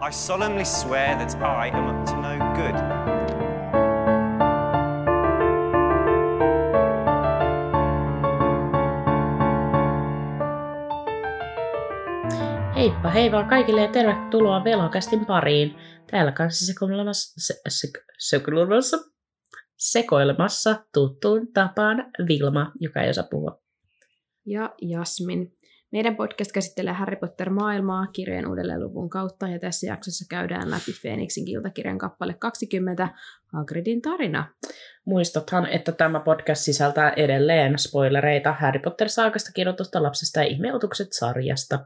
I solemnly swear that I am up to no good. Heippa hei vaan kaikille ja tervetuloa Velokästin pariin. Täällä kanssa sekoilemassa, se, se, sekoilemassa, sekoilemassa tuttuun tapaan Vilma, joka ei osaa puhua. ja Jasmin. Meidän podcast käsittelee Harry Potter-maailmaa kirjojen uudelleenluvun kautta, ja tässä jaksossa käydään läpi Phoenixin kiltakirjan kappale 20, Hagridin tarina. Muistathan, että tämä podcast sisältää edelleen spoilereita Harry Potter-saakasta kirjoitusta lapsesta ja ihmeotukset sarjasta.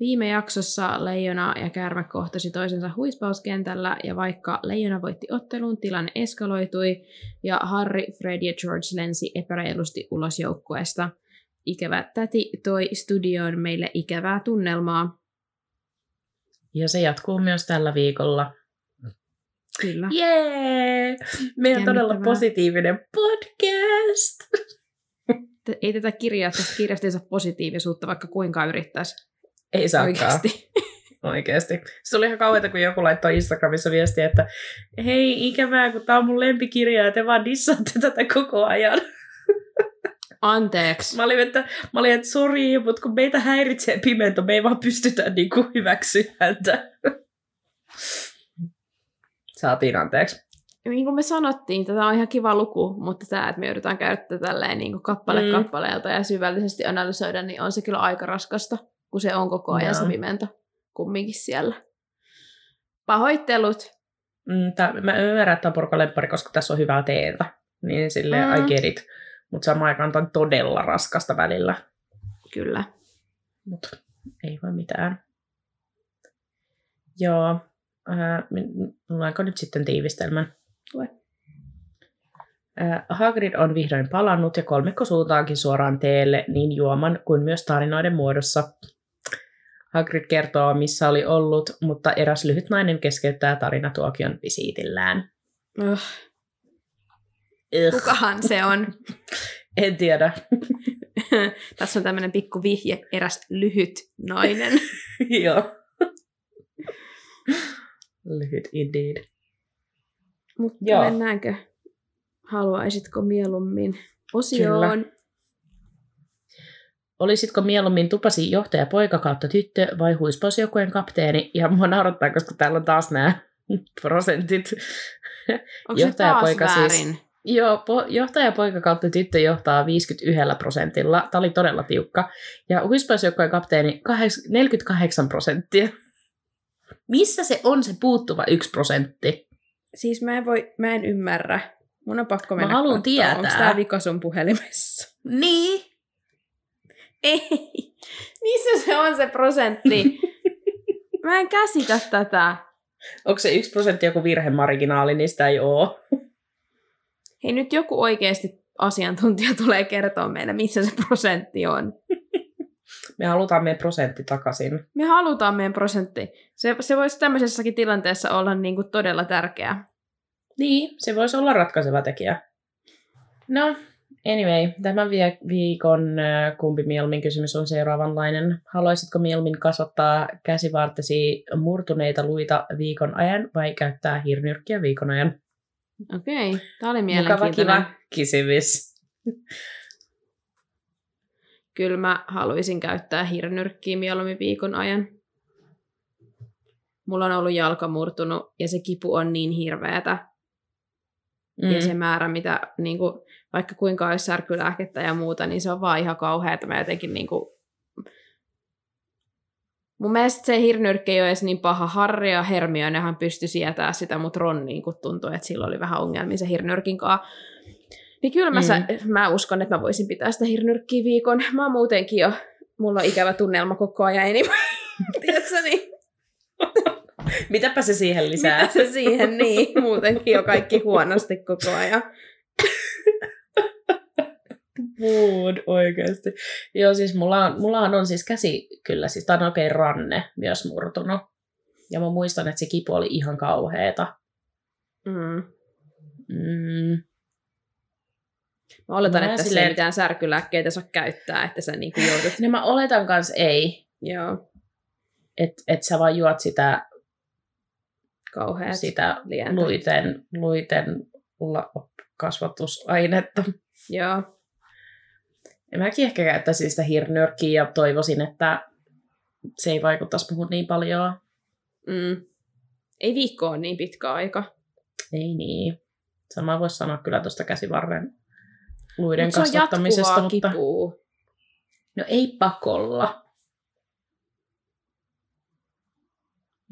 Viime jaksossa Leijona ja Käärme kohtasi toisensa huispauskentällä, ja vaikka Leijona voitti ottelun, tilanne eskaloitui, ja Harry, Fred ja George lensi epäreilusti ulos joukkueesta. Ikävä täti toi studioon meille ikävää tunnelmaa. Ja se jatkuu myös tällä viikolla. Kyllä. Jee! Meidän on todella positiivinen podcast. Ei tätä kirjaa, tästä kirjasta ei saa positiivisuutta, vaikka kuinka yrittäisi Ei saakaan. oikeasti. Oikeesti. Se oli ihan kauheata, kun joku laittoi Instagramissa viestiä, että hei, ikävää, kun tää on mun lempikirja ja te vaan dissaatte tätä koko ajan. Anteeksi. Mä olin, että, mä olin, että sori, mutta kun meitä häiritsee pimento, me ei vaan pystytä niinku hyväksyä häntä. Saatiin anteeksi. Niin kuin me sanottiin, tätä on ihan kiva luku, mutta tämä, että me joudutaan käydä tätä tälleen niin kuin kappale Mm. kappaleelta ja syvällisesti analysoida, niin on se kyllä aika raskasta, kun se on koko ajan Joo. se pimento kumminkin siellä. Pahoittelut. Mm, tää, mä ymmärrän, että tämä on porukan lemppari, koska tässä on hyvää teetä. Niin silleen, Mm. I get it. Mutta samaan aikaan on todella raskasta välillä. Kyllä. Mutta ei voi mitään. Joo. Äh, luenko nyt sitten tiivistelmän? Lue. Äh, Hagrid on vihdoin palannut ja kolmikko suuntaankin suoraan teelle niin juoman kuin myös tarinoiden muodossa. Hagrid kertoo, missä oli ollut, mutta eräs lyhyt nainen keskeyttää tarinatuokion visiitillään. Öh, Ugh. kukahan se on? En tiedä. Tässä on tämmöinen pikku vihje, eräs lyhyt nainen. Joo. Lyhyt indeed. Mutta mennäänkö? Haluaisitko mieluummin osioon? Olisitko mieluummin tupasi johtaja poika kautta tyttö vai huispausjoukkueen kapteeni? Ja mua naurattaa, koska täällä on taas nämä prosentit. Onko se taas Johtajapoika siis- väärin? Joo, po- johtaja poika kautta tyttö johtaa 51 prosentilla. Tämä oli todella tiukka. Ja huispausjoukkueen kapteeni kaheks- 48 prosenttia. Missä se on se puuttuva yksi prosentti? Siis mä en, voi, mä en ymmärrä. Mun on pakko mennä haluan katsoa, tietää. Onko tää vika sun puhelimessa? Niin. Ei. Missä se on se prosentti? mä en käsitä tätä. Onko se yksi prosentti joku virhemarginaali, niin sitä ei ole. Hei, nyt joku oikeasti asiantuntija tulee kertoa meille, missä se prosentti on. Me halutaan meidän prosentti takaisin. Me halutaan meidän prosentti. Se, se voisi tämmöisessäkin tilanteessa olla niin kuin todella tärkeää. Niin, se voisi olla ratkaiseva tekijä. No, anyway, tämän viikon äh, kumpi mieluummin kysymys on seuraavanlainen. Haluaisitko mieluummin kasvattaa käsivartesi murtuneita luita viikon ajan vai käyttää hirnyrkkiä viikon ajan? Okei, tämä oli Mukava, mielenkiintoinen. kiva kysymys. Kyllä mä haluaisin käyttää hirnyrkkiä mieluummin viikon ajan. Mulla on ollut jalka murtunut ja se kipu on niin hirveätä. Mm. Ja se määrä, mitä niin kuin, vaikka kuinka olisi särkylääkettä ja muuta, niin se on vaan ihan kauheata. Mä jotenkin niin kuin... Mun mielestä se hirnyrkki ei ole edes niin paha. Harri ja Hermionehan pystyi sietää sitä, mutta Ron niin kuin tuntui, että sillä oli vähän ongelmia se hirnyrkin kanssa. Niin kyllä mä, Mm. mm. mä uskon, että mä voisin pitää sitä hirnyrkkiä viikon. Mä oon muutenkin jo, mulla on ikävä tunnelma koko ajan enemmän. Tiedätkö niin? Mitäpä se siihen lisää? Mitä se siihen niin? Muutenkin jo kaikki huonosti koko ajan. Mood oikeasti. Joo, siis mulla on, mullahan on siis käsi kyllä, siis tää on oikein ranne myös murtunut. Ja mä muistan, että se kipu oli ihan kauheeta. Mm. Mm. Mä oletan, Mä että silleen- ei mitään särkylääkkeitä saa käyttää, että sä niinku joudut... No mä oletan kans ei. Joo. että et sä vaan juot sitä, Kauheat. sitä lientä. luiten, luiten la- kasvatusainetta. Joo. Ja mäkin ehkä käyttäisin sitä hirnyrkkiä ja toivoisin, että se ei vaikuttaisi muuhun niin paljon. Mm. Ei viikko ole niin pitkä aika. Ei niin. Sama voisi sanoa kyllä tuosta käsivarren luiden Mut kasvattamisesta, mutta kipua. no ei pakolla.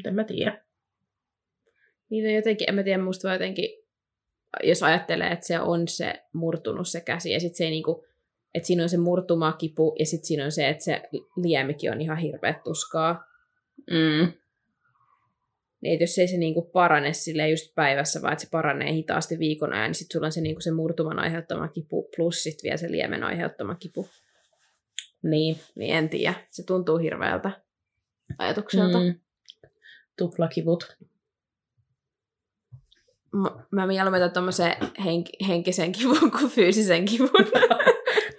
En mä tiedä. Niin on jotenkin, en mä tiedä, musta jotenkin, jos ajattelee, että se on se murtunut se käsi, ja sitten se ei niinku, että siinä on se murtumakipu, ja sitten siinä on se, että se liemikin on ihan hirveä tuskaa. Mm. Niin, jos ei se niinku parane sille just päivässä, vaan että se paranee hitaasti viikon ajan, niin sitten sulla on se, niinku se murtuman aiheuttama kipu, plus sitten vielä se liemen aiheuttama kipu. Niin. Niin en tiedä, se tuntuu hirveältä ajatukselta. Mm. Tuplakivut. Mä, mä mieluummin otan tommosen henk- henkisen kivun kuin fyysisen kivun.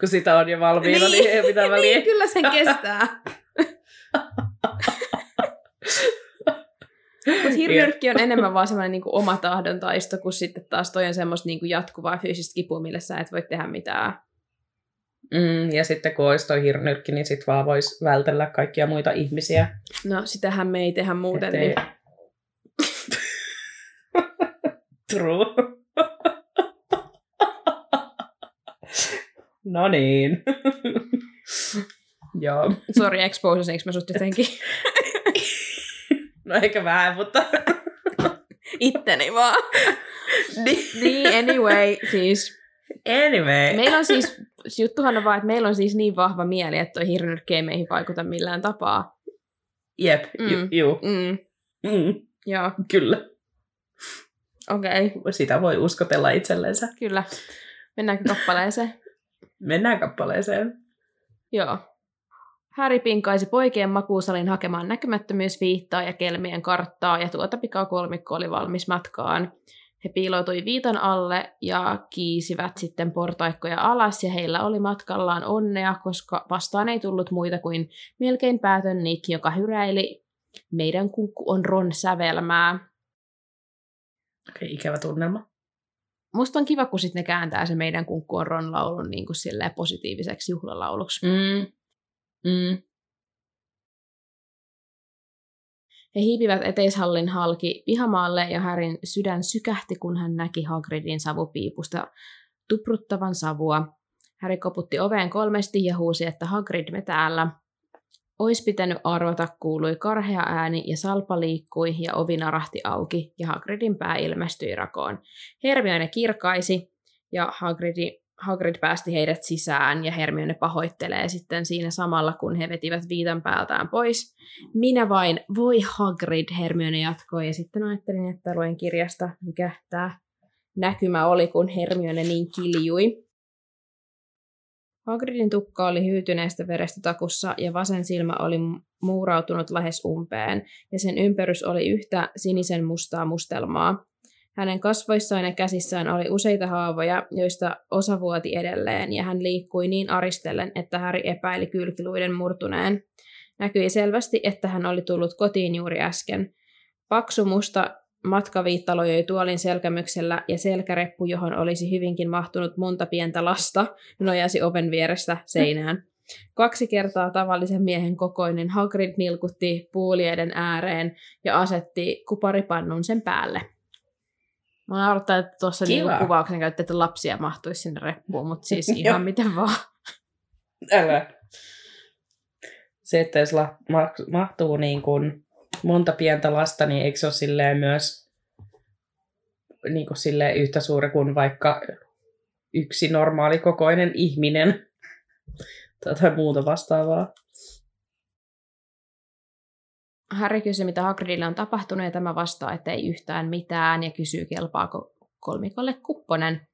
Kun sitä on jo valmiina, niin, ei mitään väliä. niin, kyllä sen kestää. Mutta hirnyrkki on enemmän vaan semmoinen niinku oma tahdontaisto, kun sitten taas toi on semmoista niinku jatkuvaa fyysistä kipua, millä sä et voi tehdä mitään. Mm, ja sitten kun olisi toi hirnyrkki, niin sit vaan voisi vältellä kaikkia muita ihmisiä. No, sitähän me ei tehdä muuten. Ettei- Niin... True. No niin. Joo. Sori, exposasinko mä sut jotenkin No eikä vähän, mutta... itteni vaan. niin, anyway, siis Anyway. meillä on siis, juttuhan on vaan, että meillä on siis niin vahva mieli, että toi hirnyrkki ei meihin vaikuta millään tapaa. Jep, Mm. ju, juu. Mm, Mm, joo, kyllä. okei, okay, Sitä voi uskotella itsellensä. kyllä. Mennäänkö kappaleeseen? Mennään kappaleeseen. Joo. Harry pinkaisi poikien makuusalin hakemaan näkymättömyysviittaa ja kelmien karttaa, ja tuota pikakolmikko oli valmis matkaan. He piiloutui viitan alle ja kiisivät sitten portaikkoja alas, ja heillä oli matkallaan onnea, koska vastaan ei tullut muita kuin melkein päätön Nick, joka hyräili meidän kukku on Ron sävelmää. Okei, ikävä tunnelma. Musta on kiva, kun sit ne kääntää se meidän kunkku on Ron laulun niin kuin positiiviseksi juhlalauluksi. Mm. Mm. He hiipivät eteishallin halki pihamaalle ja Härin sydän sykähti, kun hän näki Hagridin savupiipusta tupruttavan savua. Häri koputti oveen kolmesti ja huusi, että Hagrid me täällä. Ois pitänyt arvata, kuului karhea ääni ja salpa liikkui ja ovi narahti auki ja Hagridin pää ilmestyi rakoon. Hermione kirkaisi ja Hagrid, Hagrid päästi heidät sisään ja Hermione pahoittelee sitten siinä samalla, kun he vetivät viitan päältään pois. Minä vain, voi Hagrid, Hermione jatkoi ja sitten ajattelin, että luen kirjasta, mikä tämä näkymä oli, kun Hermione niin kiljui. Hagridin tukka oli hyytyneestä verestä takussa ja vasen silmä oli muurautunut lähes umpeen, ja sen ympärys oli yhtä sinisen mustaa mustelmaa. Hänen kasvoissaan ja käsissään oli useita haavoja, joista osa vuoti edelleen, ja hän liikkui niin aristellen, että Häri epäili kylkiluiden murtuneen. Näkyi selvästi, että hän oli tullut kotiin juuri äsken. Paksu musta matkaviitta lojoi tuolin selkämyksellä ja selkäreppu, johon olisi hyvinkin mahtunut monta pientä lasta, nojasi oven vierestä seinään. Kaksi kertaa tavallisen miehen kokoinen Hagrid nilkutti puulieiden ääreen ja asetti kuparipannun sen päälle. Mä naurattaa, että tuossa niinku kuvauksen käytti, että lapsia mahtuisi sinne reppuun, mutta siis ihan miten vaan. Älä. Se, että jos la- ma- mahtuu niin kuin monta pientä lasta, niin eikö se ole myös niin kuin silleen yhtä suuri kuin vaikka yksi normaali kokoinen ihminen tai muuta vastaavaa. Harry kysyi, mitä Hagridille on tapahtunut, ja tämä vastaa, että ei yhtään mitään, ja kysyy, kelpaako kolmikolle kupponen.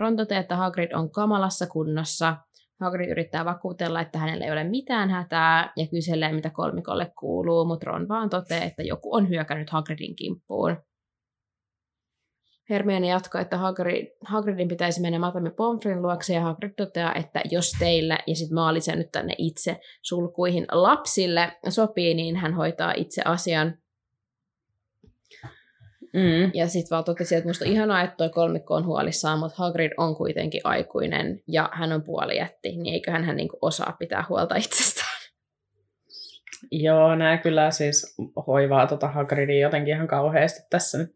Ron toteaa, että Hagrid on kamalassa kunnossa. Hagrid yrittää vakuutella, että hänellä ei ole mitään hätää, ja kyselee, mitä kolmikolle kuuluu, mutta Ron vaan toteaa, että joku on hyökännyt Hagridin kimppuun. Hermione jatkoi, että Hagrid, Hagridin pitäisi mennä Madame Pomfrin luokse, ja Hagrid toteaa, että jos teille, ja sitten mä olisin nyt tänne itse sulkuihin lapsille, sopii, niin hän hoitaa itse asian. Mm. Ja sitten vaan totesi, että musta on ihanaa, että toi kolmikko on huolissaan, mutta Hagrid on kuitenkin aikuinen, ja hän on puolijätti, niin eiköhän hän niinku osaa pitää huolta itsestään. Joo, nää kyllä siis hoivaa tota Hagridia jotenkin ihan kauheasti tässä nyt.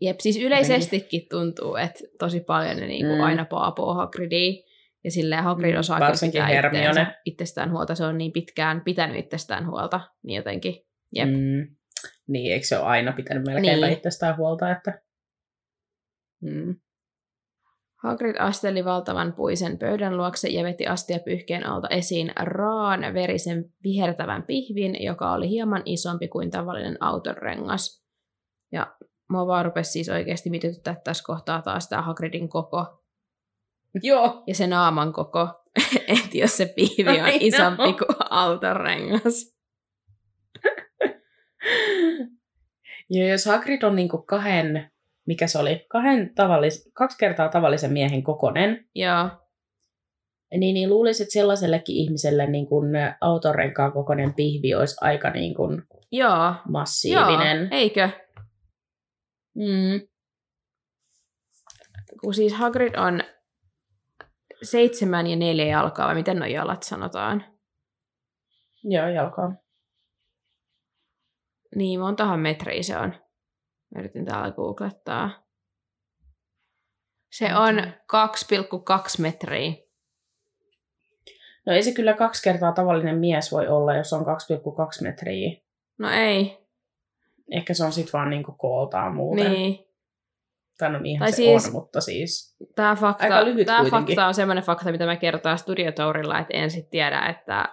Jep, siis yleisestikin tuntuu, että tosi paljon ne niinku Mm. aina paapoo Hagridia. Ja silleen Hagrid Mm, osaa varsinkin pitää Hermione. itsestään huolta. Se on niin pitkään pitänyt itsestään huolta, niin jotenkin. Jep. Mm. Niin, eikö se ole aina pitänyt melkein Niin. itsestään huolta, että Mm. Hagrid asteli valtavan puisen pöydän luokse ja veti astiapyyhkeen alta esiin raan verisen vihertävän pihvin, joka oli hieman isompi kuin tavallinen autonrengas. Ja mua vaan rupesi siis oikeasti mityttää tässä kohtaa taas tämä Hagridin koko Joo. ja se naaman koko, että jos se pihvi on know. isompi kuin autonrengas. Ja jos Hagrid on niinku kahden, mikä se oli, kahden tavallis, kaksi kertaa tavallisen miehen kokonen, Joo, niin, niin luulisin, että sellaisellekin ihmiselle niin autorenkaan kokoinen pihvi olisi aika niin kuin joo, massiivinen. joo, eikö? Mm. Kun siis Hagrid on seitsemän ja neljä jalkaa, vai miten nuo jalat sanotaan? Joo, jalkaa. Niin, montahan metriä se on. Mä yritin täällä googlettaa. Se on 2,2 metriä. No ei se kyllä kaksi kertaa tavallinen mies voi olla, jos on 2,2 metriä. No ei. Ehkä se on sitten vaan niinku kooltaan muuten. Niin. Tai no niinhän Tai se siis- on, mutta siis... Tämä, fakta, Aika lyhyt tämä kuitenkin. fakta on semmoinen fakta, mitä mä kertaa studiotourilla, että en sitten tiedä, että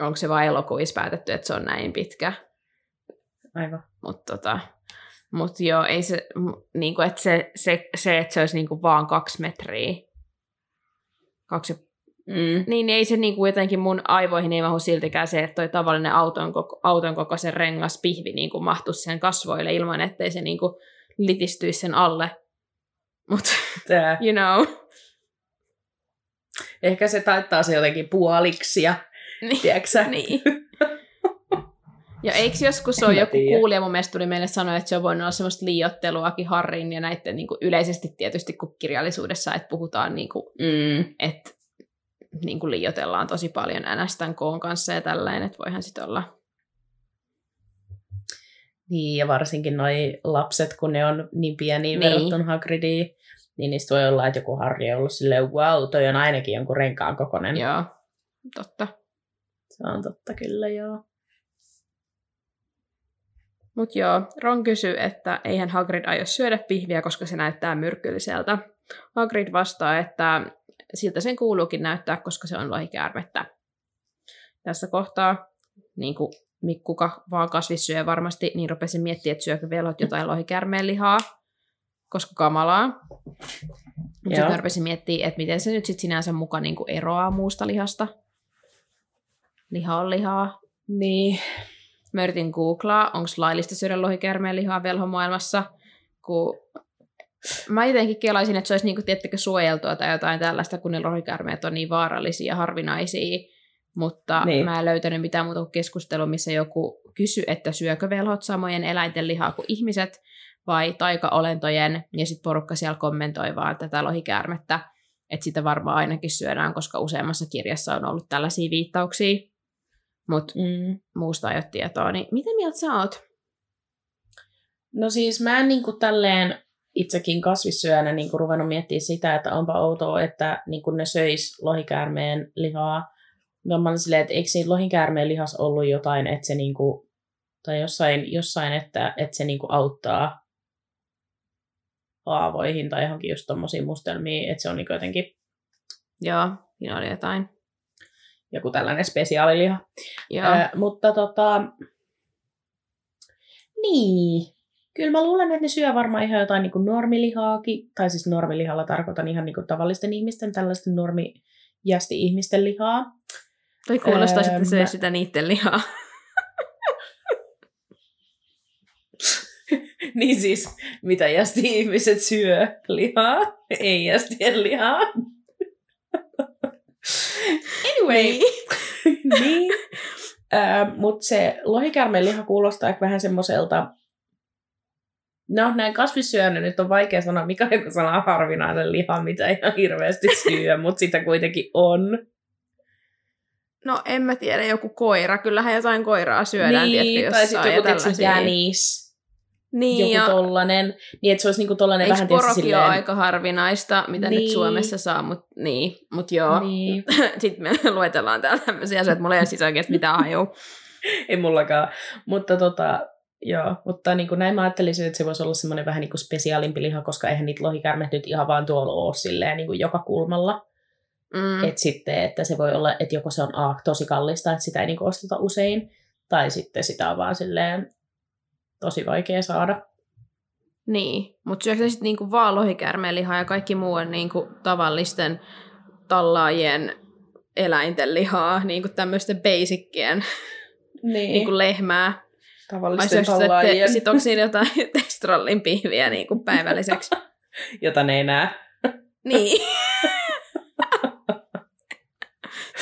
onko se vain elokuvissa päätetty, että se on näin pitkä. Aivan. Mutta tota, mut joo, ei se, niinku, että se, se, se, että se olisi niinku vaan kaksi metriä. Kaksi, Mm. niin ei se niinku jotenkin mun aivoihin ei mahu siltikään se, että toi tavallinen auton, koko, auton kokoisen rengas pihvi niinku mahtuisi sen kasvoille ilman, ettei se niinku litistyisi sen alle. Mutta, you know. Ehkä se taittaa se jotenkin puoliksi ja Niin. tiedätkö? Niin. Ja eikö joskus mä joku tiedä. kuulija mun mielestä tuli meille sanoa, että se on voinut olla semmoista liiotteluakin Harrin ja näiden niin kuin yleisesti tietysti kun kirjallisuudessa, että puhutaan niin kuin, Mm. että niin kuin liiotellaan tosi paljon NSTn koon kanssa ja tällainen, että voihan sitten olla. Niin, ja varsinkin noi lapset, kun ne on niin pieniä Niin. niin. verrattuna Hagridiin, niin niistä voi olla, että joku Harri on ollut silleen, wow, toi on ainakin jonkun renkaan kokonen. Joo, totta. Se on totta kyllä, joo. Mutta joo, Ron kysyy, että eihän Hagrid aio syödä pihviä, koska se näyttää myrkylliseltä. Hagrid vastaa, että siltä sen kuuluukin näyttää, koska se on lohikäärmettä. Tässä kohtaa, niin kuin kuka vaan kasvis syö varmasti, niin rupesin miettimään, että syökö velhot jotain lohikäärmeen lihaa, koska kamalaa. Mutta sitten rupesin miettimään, että miten se nyt sit sinänsä muka niin kuin eroaa muusta lihasta. Liha on lihaa. Niin. Mä yritin googlaa, onko laillista syödä lohikäärmeen lihaa velhomaailmassa, kun mä jotenkin kelaisin, että se olisi niinku, tiettäkö, suojeltua tai jotain tällaista, kun ne lohikäärmeet on niin vaarallisia ja harvinaisia, mutta Niin. mä en löytänyt mitään muuta kuin keskustelua, missä joku kysyi, että syökö velhot samojen eläinten lihaa kuin ihmiset vai taikaolentojen, ja sitten porukka siellä kommentoi vaan tätä lohikäärmettä, että sitä varmaan ainakin syödään, koska useammassa kirjassa on ollut tällaisia viittauksia, mutta Mm. muusta ei ole tietoa, niin mitä mieltä sä oot? No siis mä en niinku tälleen itsekin kasvissyönä niinku ruvennut miettimään sitä, että onpa outoa, että niinku ne söis lohikäärmeen lihaa. Ja mä olin silleen, että eikö siinä lohikäärmeen lihas ollut jotain, että se niinku, tai jossain, jossain että, että se niinku auttaa haavoihin tai johonkin just tommosiin mustelmiin, että se on niinku jotenkin Joo, siinä oli jotain. Joku tällainen spesiaaliliha. Joo, Ää, mutta tota, niin, kyllä mä luulen, että ne syö varmaan ihan jotain niin normilihaakin, tai siis normilihalla tarkoitan ihan niin kuin tavallisten ihmisten, tällaisten normijästi ihmisten lihaa. toi kuulostaa, öö, että se mä- sitä niitten lihaa. niin siis, mitä jästi ihmiset syö? Lihaa? Ei jästien lihaa. Anyway. niin. Äh, Mutta se lohikärmeen liha kuulostaa ehkä vähän semmoiselta, no näin kasvissyöjänä nyt on vaikea sanoa, mikä on joku sana harvinainen liha, mitä ei ihan hirveästi syö, mutta sitä kuitenkin on. No en mä tiedä, joku koira. Kyllähän jotain koiraa syödään, niin, tiedätkö, tai jossain sitten ja joku jänis, Niin, joku ja tollanen, niin että se olisi niinku tollanen eikö vähän tietysti ole aika harvinaista, mitä nyt Niin. Suomessa saa, mutta niin, mut joo. Niin. Sitten me luetellaan täällä tämmöisiä asioita, että mulla ei ole siis oikeasti mitään hajua. Ei mullakaan. Mutta tota, joo, mutta niin kuin näin mä ajattelisin, että se voisi olla semmoinen vähän niin kuin spesiaalimpi liha, koska eihän niitä lohikärmet nyt ihan vaan tuolla ole silleen niin kuin joka kulmalla. Mm. Mm. Että sitten, että se voi olla, että joko se on A, tosi kallista, että sitä ei niin kuin osteta usein, tai sitten sitä on vaan silleen tosi vaikea saada. Niin, mutta syöksä sitten niinku vaan lohikärmeen lihaa ja kaikki muu on niinku tavallisten tallaajien eläinten lihaa, niinku tämmöisten basickien, Niin, niinku lehmää. Tavallisten tallaajien, sit onko siinä jotain testrallin pihviä niinku päivälliseksi? jota ne ei näe. niin.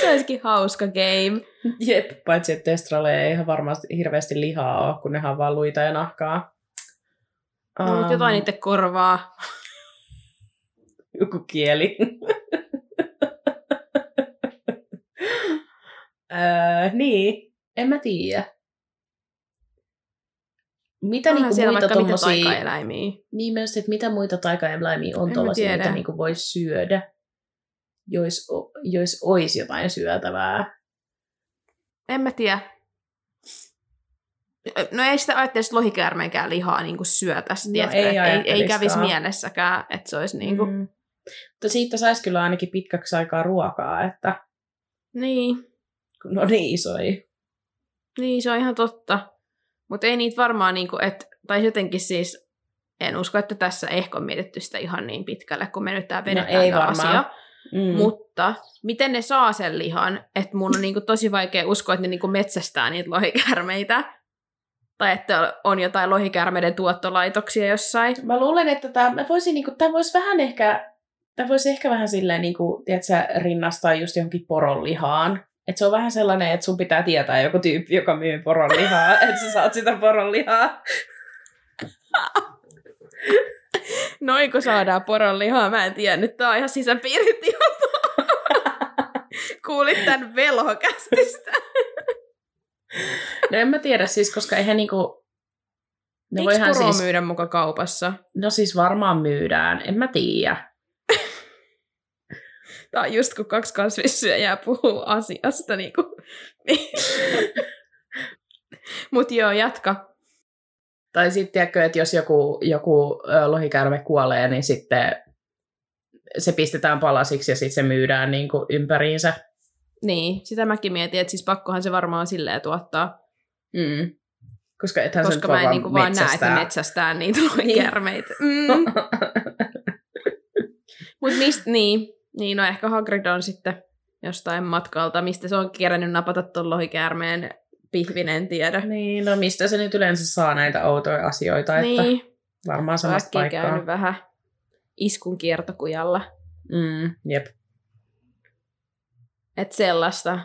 Se olisikin hauska game. Jep, paitsi että Testralle ei ihan varmasti hirveästi lihaa ole, kun nehän on vaan luita ja nahkaa. No, mutta jotain niiden korvaa. Joku kieli. öö, niin, en mä tiedä. Mitä Onhan niinku muita vaikka mitä tommosia... taikaeläimiä. Niin myös, että mitä muita taikaeläimiä on tuollaisia, mitä niinku voisi syödä, jos, jos olisi jotain syötävää. En mä tiedä. No ei sitä ajattelisi lohikäärmeenkään lihaa niin kuin syötäisi, No tiedätkö? ei ei, ei kävisi mielessäkään, että se olisi niin kuin... Mm. Mutta siitä saisi kyllä ainakin pitkäksi aikaa ruokaa, että Niin, kun on niin isoja. niin, se on ihan totta. Mutta ei niitä varmaan, niin kuin, et, tai jotenkin siis, en usko, että tässä ehkä on mietitty sitä ihan niin pitkälle, kun me nyt tää vedetään No ei asia. Mm. Mutta miten ne saa sen lihan, että mun on niinku tosi vaikea uskoa, että ne niinku metsästää niitä lohikärmeitä. Tai että on jotain lohikärmeiden tuottolaitoksia jossain. Mä luulen, että tämä voisi, niinku, tää voisi vähän ehkä, tää voisi ehkä vähän silleen, niinku, tiedätkö, rinnastaa just johonkin poronlihaan. Et se on vähän sellainen, että sun pitää tietää joku tyyppi, joka myy poronlihaa, että sä saat sitä poronlihaa. Noin kun saadaan poronlihaa, mä en tiedä, nyt tää on ihan sisäpiiritietoa. Kuulit tän velhokästistä. No en mä tiedä siis, koska eihän niinku... Ne Eikö voihan siis, myydä muka kaupassa? no siis varmaan myydään, en mä tiedä. Tää on just kun kaksi kasvissyöjää puhuu asiasta. Niin kuin... Mut joo, jatka. Tai sitten tiedätkö, että jos joku, joku ö, lohikärme kuolee, niin sitten se pistetään palasiksi ja sitten se myydään niin kuin ympäriinsä. Niin, sitä mäkin mietin, että siis pakkohan se varmaan silleen tuottaa. Mm. Koska ethän koska mä en niinku vaan näe, että metsästää. niitä lohikärmeitä. Mm. Mutta mistä, niin, niin, no ehkä Hagrid on sitten jostain matkalta, mistä se on kerännyt napata tuon lohikäärmeen pihvin, en tiedä. niin, no mistä se nyt yleensä saa näitä outoja asioita, että Niin, varmaan samasta äsken paikkaa. käynyt vähän iskun kiertokujalla. Mm, jep. Että sellaista.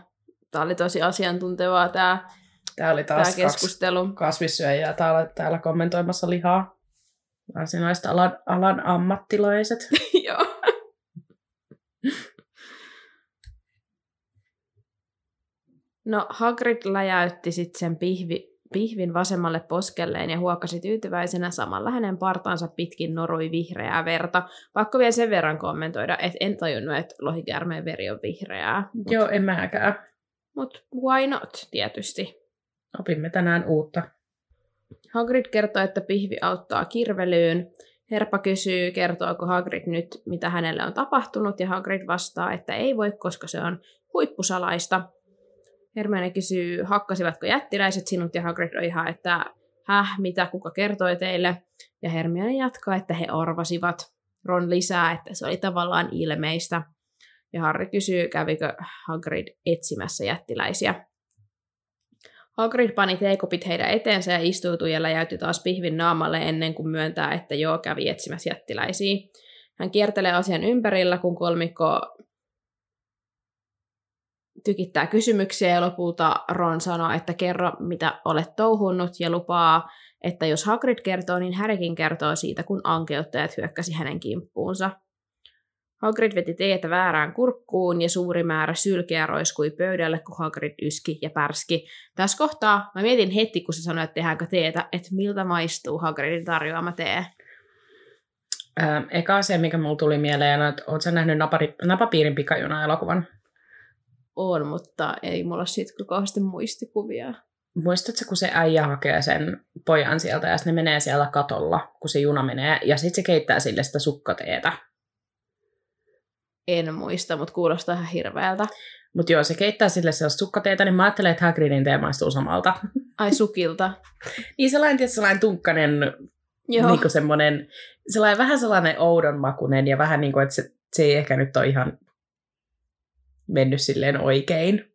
Tämä oli tosi asiantuntevaa tämä, Tää oli tämä taas kaksi keskustelu. kasvissyöjää täällä, täällä kommentoimassa lihaa. Varsinaiset alan, alan ammattilaiset. Joo. No Hagrid läjäytti sitten sen pihvi, pihvin vasemmalle poskelleen ja huokasi tyytyväisenä samalla hänen partaansa pitkin norui vihreää verta. Pakko vielä sen verran kommentoida, että en tajunnut, että lohikäärmeen veri on vihreää. Mut, Joo, en mäkään. mut why not, tietysti. Opimme tänään uutta. Hagrid kertoo, että pihvi auttaa kirvelyyn. Herpa kysyy, kertooko Hagrid nyt, mitä hänelle on tapahtunut, ja Hagrid vastaa, että ei voi, koska se on huippusalaista. Hermione kysyy, hakkasivatko jättiläiset sinut, ja Hagrid on ihan, että häh, mitä, kuka kertoi teille? Ja Hermione jatkaa, että he arvasivat. Ron lisää, että se oli tavallaan ilmeistä. Ja Harry kysyy, kävikö Hagrid etsimässä jättiläisiä. Hagrid pani teekopit heidän eteensä ja istuutui ja läjäytyi taas pihvin naamalle ennen kuin myöntää, että joo kävi etsimässä jättiläisiä. Hän kiertelee asian ympärillä, kun kolmikko tykittää kysymyksiä ja lopulta Ron sanoo, että kerro mitä olet touhunnut ja lupaa, että jos Hagrid kertoo, niin Härikin kertoo siitä, kun ankeuttajat hyökkäsi hänen kimppuunsa. Hagrid veti teetä väärään kurkkuun ja suuri määrä sylkeä roiskui pöydälle, kun Hagrid yski ja pärski. Tässä kohtaa mä mietin heti, kun se sanoi, että tehdäänkö teetä, että miltä maistuu Hagridin tarjoama tee. Eka asia, mikä mulla tuli mieleen, on, että ootko nähnyt napari, Napapiirin pikajuna-elokuvan? On, mutta ei mulla siitä kyllä kauheasti muistikuvia. Muistatko, kun se äijä hakee sen pojan sieltä ja sitten ne menee siellä katolla, kun se juna menee, ja sitten se keittää sille sitä sukkateetä. En muista, mutta kuulostaa ihan hirveältä. Mutta joo, se keittää sille sellaista sukkateetä, niin mä ajattelen, että Hagridin tee maistuu samalta. Ai sukilta. niin sellainen, tietysti sellainen tunkkanen, Joo. niin kuin semmoinen, sellainen, vähän sellainen oudon makunen ja vähän niin kuin, että se, se ei ehkä nyt ole ihan mennyt silleen oikein.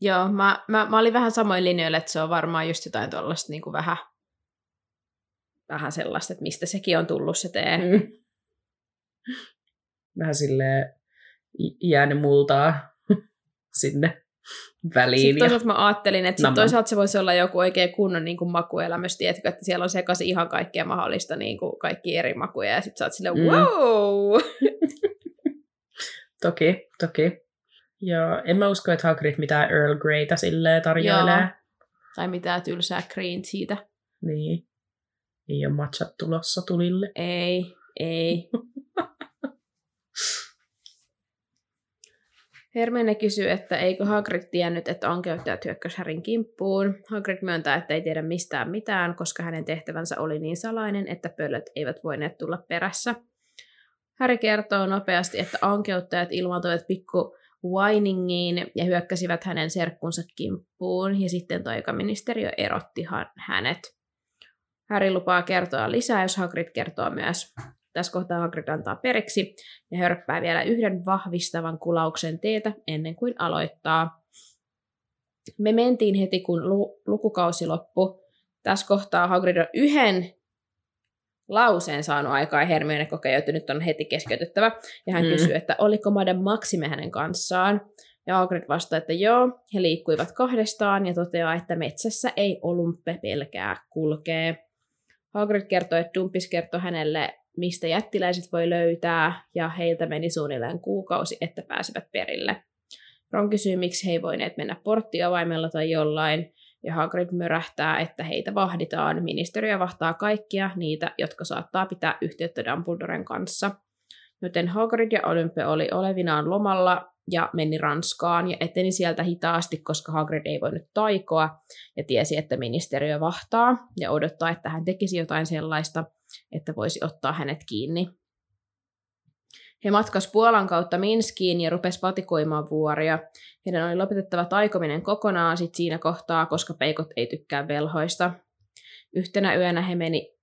Joo, mä, mä, mä olin vähän samoin linjoilla, että se on varmaan just jotain tuollaista niin kuin vähän, vähän sellaista, että mistä sekin on tullut se tee. Mm. Vähän silleen jäänyt multaa sinne väliin. Sitten toisaalta mä ajattelin, että sit toisaalta se voisi olla joku oikein kunnon niin kuin makuelämys, tiedätkö, että siellä on sekaisin ihan kaikkea mahdollista, niin kuin kaikki eri makuja, ja sitten sä oot silleen, Mm. wow! Toki, toki. Joo, en mä usko, että Hagrid mitään Earl Greyta silleen tarjoilee. Joo. tai mitään tylsää green siitä. Niin. Ei ole matchat tulossa tulille. Ei, ei. Hermione kysyy, että eikö Hagrid tiennyt, että ankeuttajat hyökkäsi Härin kimppuun. Hagrid myöntää, että ei tiedä mistään mitään, koska hänen tehtävänsä oli niin salainen, että pöllöt eivät voineet tulla perässä. Häri kertoo nopeasti, että ankeuttajat ilmaantuivat pikku Winingiin ja hyökkäsivät hänen serkkunsa kimppuun, ja sitten taikaministeriö erotti hänet. Häri lupaa kertoa lisää, jos Hagrid kertoo myös. Tässä kohtaa Hagrid antaa periksi ja hörppää vielä yhden vahvistavan kulauksen teetä ennen kuin aloittaa. Me mentiin heti, kun lu- lukukausi loppui. Tässä kohtaa Hagrid on yhden lauseen saanut aikaa ja Hermione kokee, että nyt on heti keskeytettävä. Ja hän Mm. kysyy, että oliko Madame Maxime hänen kanssaan. Ja Hagrid vastaa, että joo, he liikkuivat kahdestaan ja toteaa, että metsässä ei olumpe pelkää kulkee. Hagrid kertoo, että Dumpis kertoi hänelle, mistä jättiläiset voi löytää, ja heiltä meni suunnilleen kuukausi, että pääsivät perille. Ron kysyy, miksi he ei voineet mennä porttiavaimella tai jollain, ja Hagrid mörähtää, että heitä vahditaan. Ministeriö vahtaa kaikkia niitä, jotka saattaa pitää yhteyttä Dumbledoren kanssa. Joten Hagrid ja Olympe oli olevinaan lomalla ja meni Ranskaan ja eteni sieltä hitaasti, koska Hagrid ei voinut taikoa ja tiesi, että ministeriö vahtaa ja odottaa, että hän tekisi jotain sellaista, että voisi ottaa hänet kiinni. He matkas Puolan kautta Minskiin ja rupes patikoimaan vuoria. Heidän oli lopetettava taikominen kokonaan sit siinä kohtaa, koska peikot ei tykkää velhoista. Yhtenä yönä he meni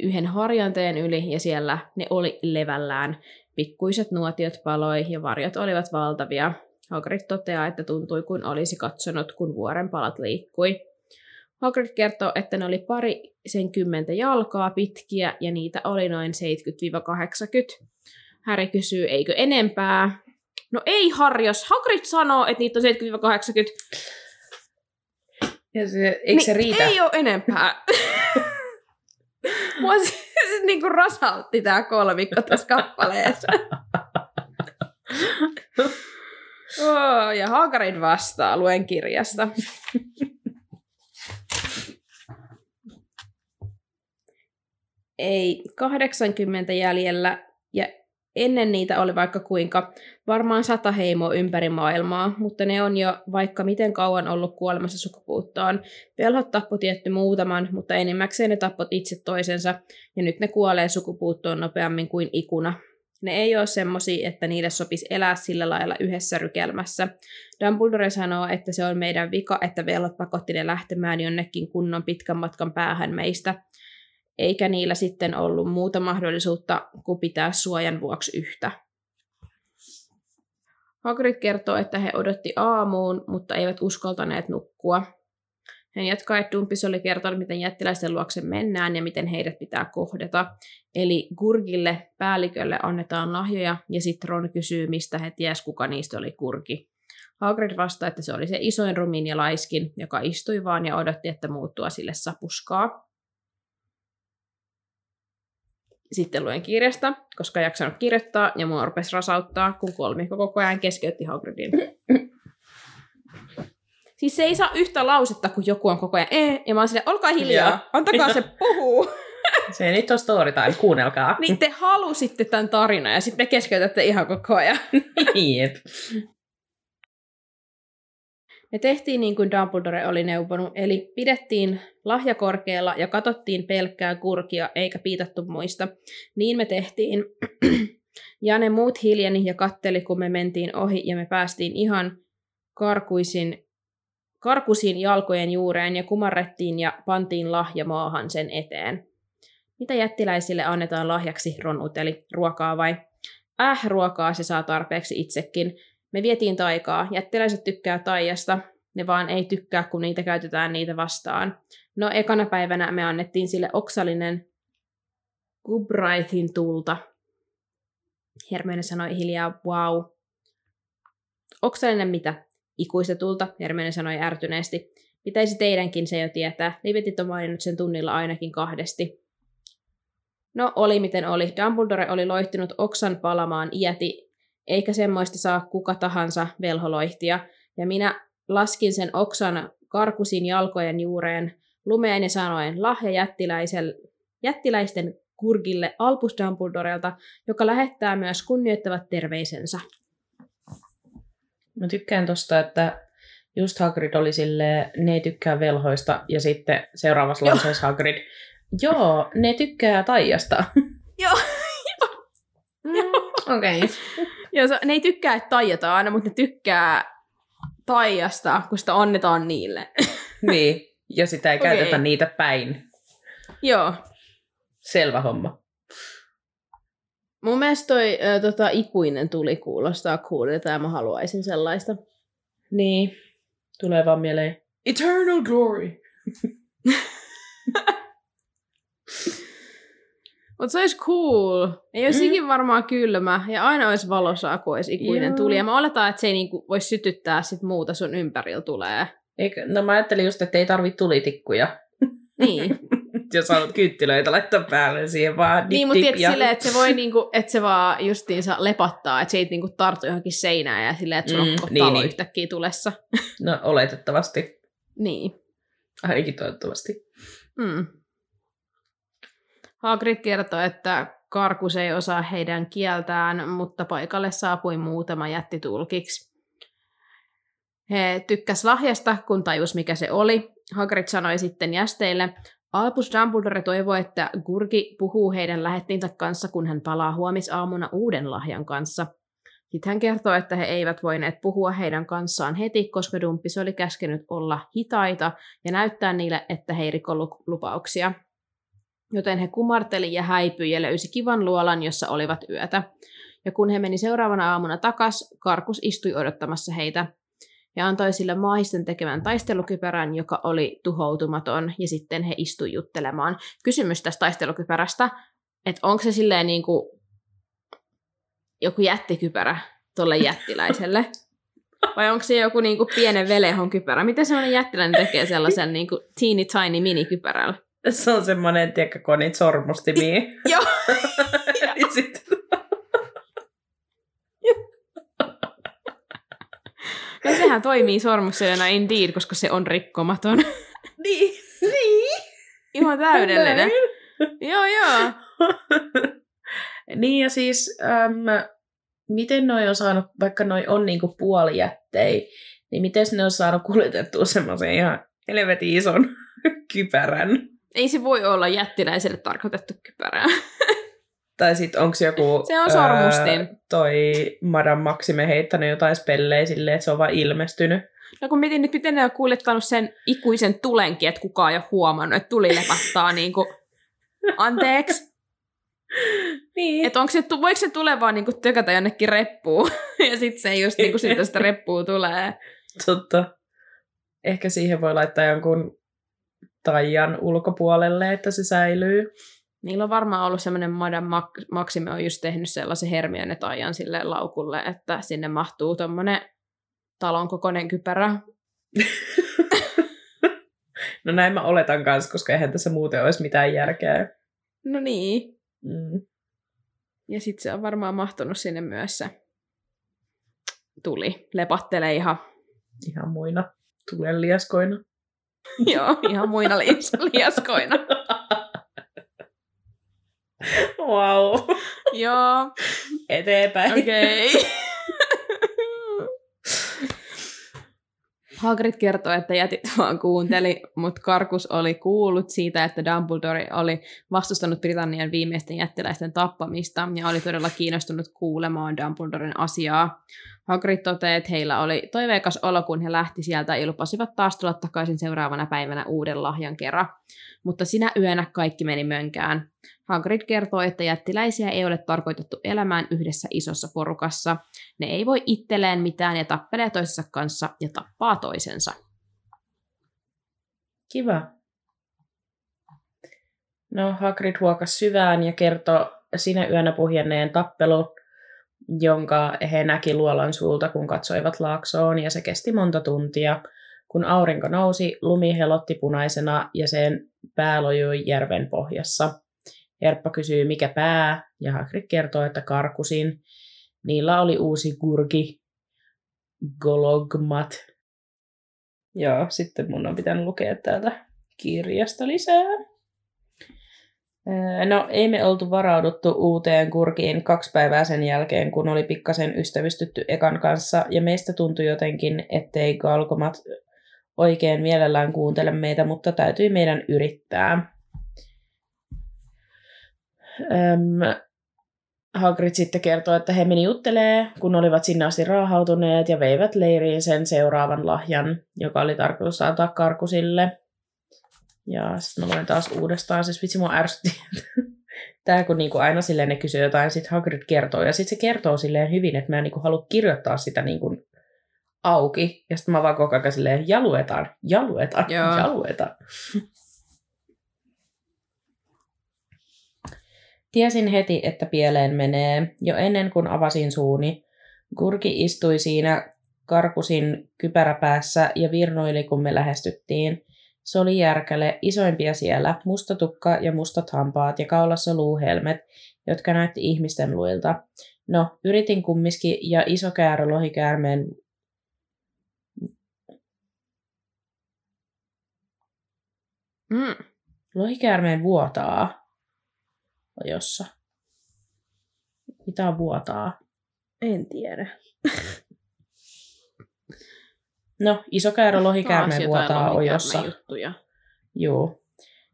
yhden harjanteen yli ja siellä ne oli levällään. Pikkuiset nuotiot paloi ja varjot olivat valtavia. Hagrid toteaa, että tuntui kuin olisi katsonut, kun vuoren palat liikkui. Hagrid kertoo, että ne oli pari sen kymmentä jalkaa pitkiä ja niitä oli noin 70-80. Harry kysyy, eikö enempää? No ei Harjos, Hagrid sanoo, että niitä on 70-80. Ja se, eikö se Niin, riitä? Ei ole enempää. Mua se niin kuin rasautti tää kolmikko tässä kappaleessa. oh, ja Hagrid vastaa, luen kirjasta. Ei, 80 jäljellä ennen niitä oli vaikka kuinka, varmaan sata heimoa ympäri maailmaa, mutta ne on jo vaikka miten kauan ollut kuolemassa sukupuuttoon. Velhot tappo tietty muutaman, mutta enimmäkseen ne tappot itse toisensa, ja nyt ne kuolee sukupuuttoon nopeammin kuin ikuna. Ne ei ole semmosia, että niille sopisi elää sillä lailla yhdessä rykelmässä. Dumbledore sanoo, että se on meidän vika, että velhot pakotti ne lähtemään jonnekin kunnon pitkän matkan päähän meistä eikä niillä sitten ollut muuta mahdollisuutta kuin pitää suojan vuoksi yhtä. Hagrid kertoo, että he odotti aamuun, mutta eivät uskaltaneet nukkua. Hän jatkaa, että Dumpis oli kertonut, miten jättiläisten luokse mennään ja miten heidät pitää kohdata. Eli Gurgille, päällikölle, annetaan lahjoja ja sitten Ron kysyy, mistä he ties, kuka niistä oli Kurki. Hagrid vastaa, että se oli se isoin rumin ja laiskin, joka istui vaan ja odotti, että muuttua sille sapuskaa. Sitten luen kirjasta, koska en jaksanut kirjoittaa ja mua rupesi rasauttaa, kun kolmikko koko ajan keskeytti Hagridin. Siis se ei saa yhtä lausetta, kun joku on koko ajan ee, ja mä oon silleen, olkaa hiljaa, Joo. antakaa se puhuu. Se nyt on story time, kuunnelkaa. niin te halusitte tämän tarinan ja sitten keskeytätte ihan koko ajan. Jep. Me tehtiin niin kuin Dumbledore oli neuvonut, eli pidettiin lahja korkealla ja katsottiin pelkkää kurkia eikä piitattu muista. Niin me tehtiin. ja ne muut hiljeni ja katteli, kun me mentiin ohi ja me päästiin ihan karkuisin, karkusin jalkojen juureen ja kumarrettiin ja pantiin lahja maahan sen eteen. Mitä jättiläisille annetaan lahjaksi, Ron uteli. Ruokaa vai? Äh, ruokaa se saa tarpeeksi itsekin. Me vietiin taikaa. Jättiläiset tykkää taijasta. Ne vaan ei tykkää, kun niitä käytetään niitä vastaan. No, ekana päivänä me annettiin sille oksallinen Gubraithin tulta. Hermione sanoi hiljaa, wow. Oksallinen mitä? Ikuista tulta, Hermione sanoi ärtyneesti. Pitäisi teidänkin se jo tietää. Livetit on maininnut sen tunnilla ainakin kahdesti. No, oli miten oli. Dumbledore oli loihtinut oksan palamaan iäti, eikä semmoista saa kuka tahansa velholoihtia. Ja minä laskin sen oksan karkusin jalkojen juureen lumeen ja sanoen lahja jättiläisten kurgille Albus Dumbledorelta, joka lähettää myös kunnioittavat terveisensä. Mä tykkään tosta, että just Hagrid oli silleen, ne ei tykkää velhoista, ja sitten seuraavassa Joo. lauseessa Hagrid, joo, ne tykkää taijasta. Joo. Mm, Okei. Okay. Ja se, ne ei tykkää, että taijataan, mutta ne tykkää taijasta, kun sitä annetaan niille. Niin, ja sitä ei Okei. käytetä niitä päin. Joo. Selvä homma. Mun mielestä toi ö, tota, ikuinen tuli kuulostaa coolilta ja mä haluaisin sellaista. Niin, tulee vaan mieleen Eternal Glory. Mutta se olisi cool. Ei olisi Mm. ikin varmaan kylmä ja aina olisi valosaa, kun olisi ikuinen Joo. tuli. Ja mä oletan, että se ei niinku voisi sytyttää sit muuta sun ympärillä tulee. Eikö, no mä ajattelin just, että ei tarvi tulitikkuja. Niin, Jos haluat kynttilöitä laittaa päälle siihen vaan dip, niin mutta ja... silleen, että se voi niinku, että se vaan justiinsa lepattaa, että se ei niinku tartu johonkin seinään ja silleen, että on Mm, koko niin, talo niin. yhtäkkiä tulessa. No oletettavasti. Niin. Ainakin toivottavasti. Mm. Hagrid kertoo, että Karkus ei osaa heidän kieltään, mutta paikalle saapui muutama jättitulkiksi. He tykkäs lahjasta, kun tajus mikä se oli. Hagrid sanoi sitten jästeille, Albus Dumbledore toivoi, että Gurgi puhuu heidän lähettinsä kanssa, kun hän palaa huomisaamuna uuden lahjan kanssa. Sitten hän kertoo, että he eivät voineet puhua heidän kanssaan heti, koska Dumppis oli käskenyt olla hitaita ja näyttää niille, että he ei lupauksia. Joten he kumarteli ja häipyi ja löysi kivan luolan, jossa olivat yötä. Ja kun he meni seuraavana aamuna takas, Karkus istui odottamassa heitä ja antoi sille maisten tekemän taistelukypärän, joka oli tuhoutumaton, ja sitten he istui juttelemaan. Kysymys tästä taistelukypärästä, että onko se silleen niin kuin joku jättikypärä tuolle jättiläiselle? Vai onko se joku niin kuin pienen velehon kypärä? Miten sellainen jättiläinen tekee sellaisen niin kuin teeny tiny minikypärällä? Se on semmoinen, tiedätkö, kun niitä sormustimia. Joo. ja sitten... No sehän toimii sormusselena indeed, koska se on rikkomaton. Niin, niin. Ihan täydellinen. joo, joo. niin ja siis, äm, miten noi on saanut, vaikka noi on niinku puolijättei, niin miten ne on saanut kuljetettua semmoisen ihan helvetin ison kypärän? Ei se voi olla jättiläiselle tarkoitettu kypärää. Tai sitten onko joku... Se on sormustin. ää, toi Madame Maxime heittänyt jotain spellejä silleen, että se on vaan ilmestynyt. No kun mietin nyt, miten ne on kuljettanut sen ikuisen tulenkin, että kukaan ei ole huomannut, että tuli lepattaa niin kuin, anteeksi. Niin. Että onko se, voiko se tulee vaan niinku tökätä jonnekin reppuun, ja sitten se just niinku siitä sitä reppua tulee. Totta. Ehkä siihen voi laittaa jonkun taian ulkopuolelle, että se säilyy. Niillä on varmaan ollut semmoinen Madame Maxime on just tehnyt sellaisen Hermione taian sille laukulle, että sinne mahtuu tommonen talon kokoinen kypärä. No näin mä oletan kanssa, koska eihän tässä muuten olisi mitään järkeä. No niin. Mm. Ja sitten se on varmaan mahtunut sinne myös se tuli. Lepattelee ihan, Ihan muina tulen liaskoina. joo, ihan muina liaskoina. Wow. joo, Eteenpäin. okei. Okay. Hagrid kertoi, että jätit vaan kuunteli, mutta Karkus oli kuullut siitä, että Dumbledore oli vastustanut Britannian viimeisten jättiläisten tappamista ja oli todella kiinnostunut kuulemaan Dumbledoren asiaa. Hagrid toteaa, että heillä oli toiveikas olo, kun he lähti sieltä ja lupasivat taas tulla takaisin seuraavana päivänä uuden lahjan kerran. Mutta sinä yönä kaikki meni mönkään. Hagrid kertoo, että jättiläisiä ei ole tarkoitettu elämään yhdessä isossa porukassa. Ne ei voi itselleen mitään ja tappelee toisensa kanssa ja tappaa toisensa. Kiva. No, Hagrid huokas syvään ja kertoi sinä yönä puhjenneen tappelu, jonka he näki luolan suulta, kun katsoivat laaksoon, ja se kesti monta tuntia. Kun aurinko nousi, lumi helotti punaisena ja sen pää lojui järven pohjassa. Herppa kysyy, mikä pää, ja Hagrid kertoo, että karkusin. Niillä oli uusi kurki, Gologmat. Joo, sitten mun on pitänyt lukea täältä kirjasta lisää. Öö, No, ei me oltu varauduttu uuteen kurkiin kaksi päivää sen jälkeen, kun oli pikkasen ystävystytty Ekan kanssa, ja meistä tuntui jotenkin, ettei Galgomat oikein mielellään kuuntele meitä, mutta täytyi meidän yrittää. Öm, Hagrid sitten kertoi, että he meni juttelee, kun olivat sinne asti raahautuneet ja veivät leiriin sen seuraavan lahjan, joka oli tarkoitus antaa karkusille. Ja sitten mä luen taas uudestaan, siis vitsi mua ärsytti. Tää kun niinku aina silleen ne kysyy jotain, sitten Hagrid kertoo. Ja sitten se kertoo silleen hyvin, että mä en niinku halua kirjoittaa sitä niinku auki. Ja sitten mä vaan koko ajan silleen jaluetaan, jaluetaan, Joo. jaluetaan. Tiesin heti, että pieleen menee. Jo ennen kuin avasin suuni, Kurki istui siinä karkusin kypäräpäässä ja virnoili, kun me lähestyttiin. Se oli järkäle, isoimpia siellä, musta tukka ja mustat hampaat ja kaulassa luuhelmet, jotka näytti ihmisten luilta. No, yritin kumminkin ja iso käärö lohikäärmeen Mm. Lohikäärmeen vuotaa ojossa. Mitä vuotaa? En tiedä. No, iso lohikäärmeen jotain vuotaa ojossa. juttuja. Joo.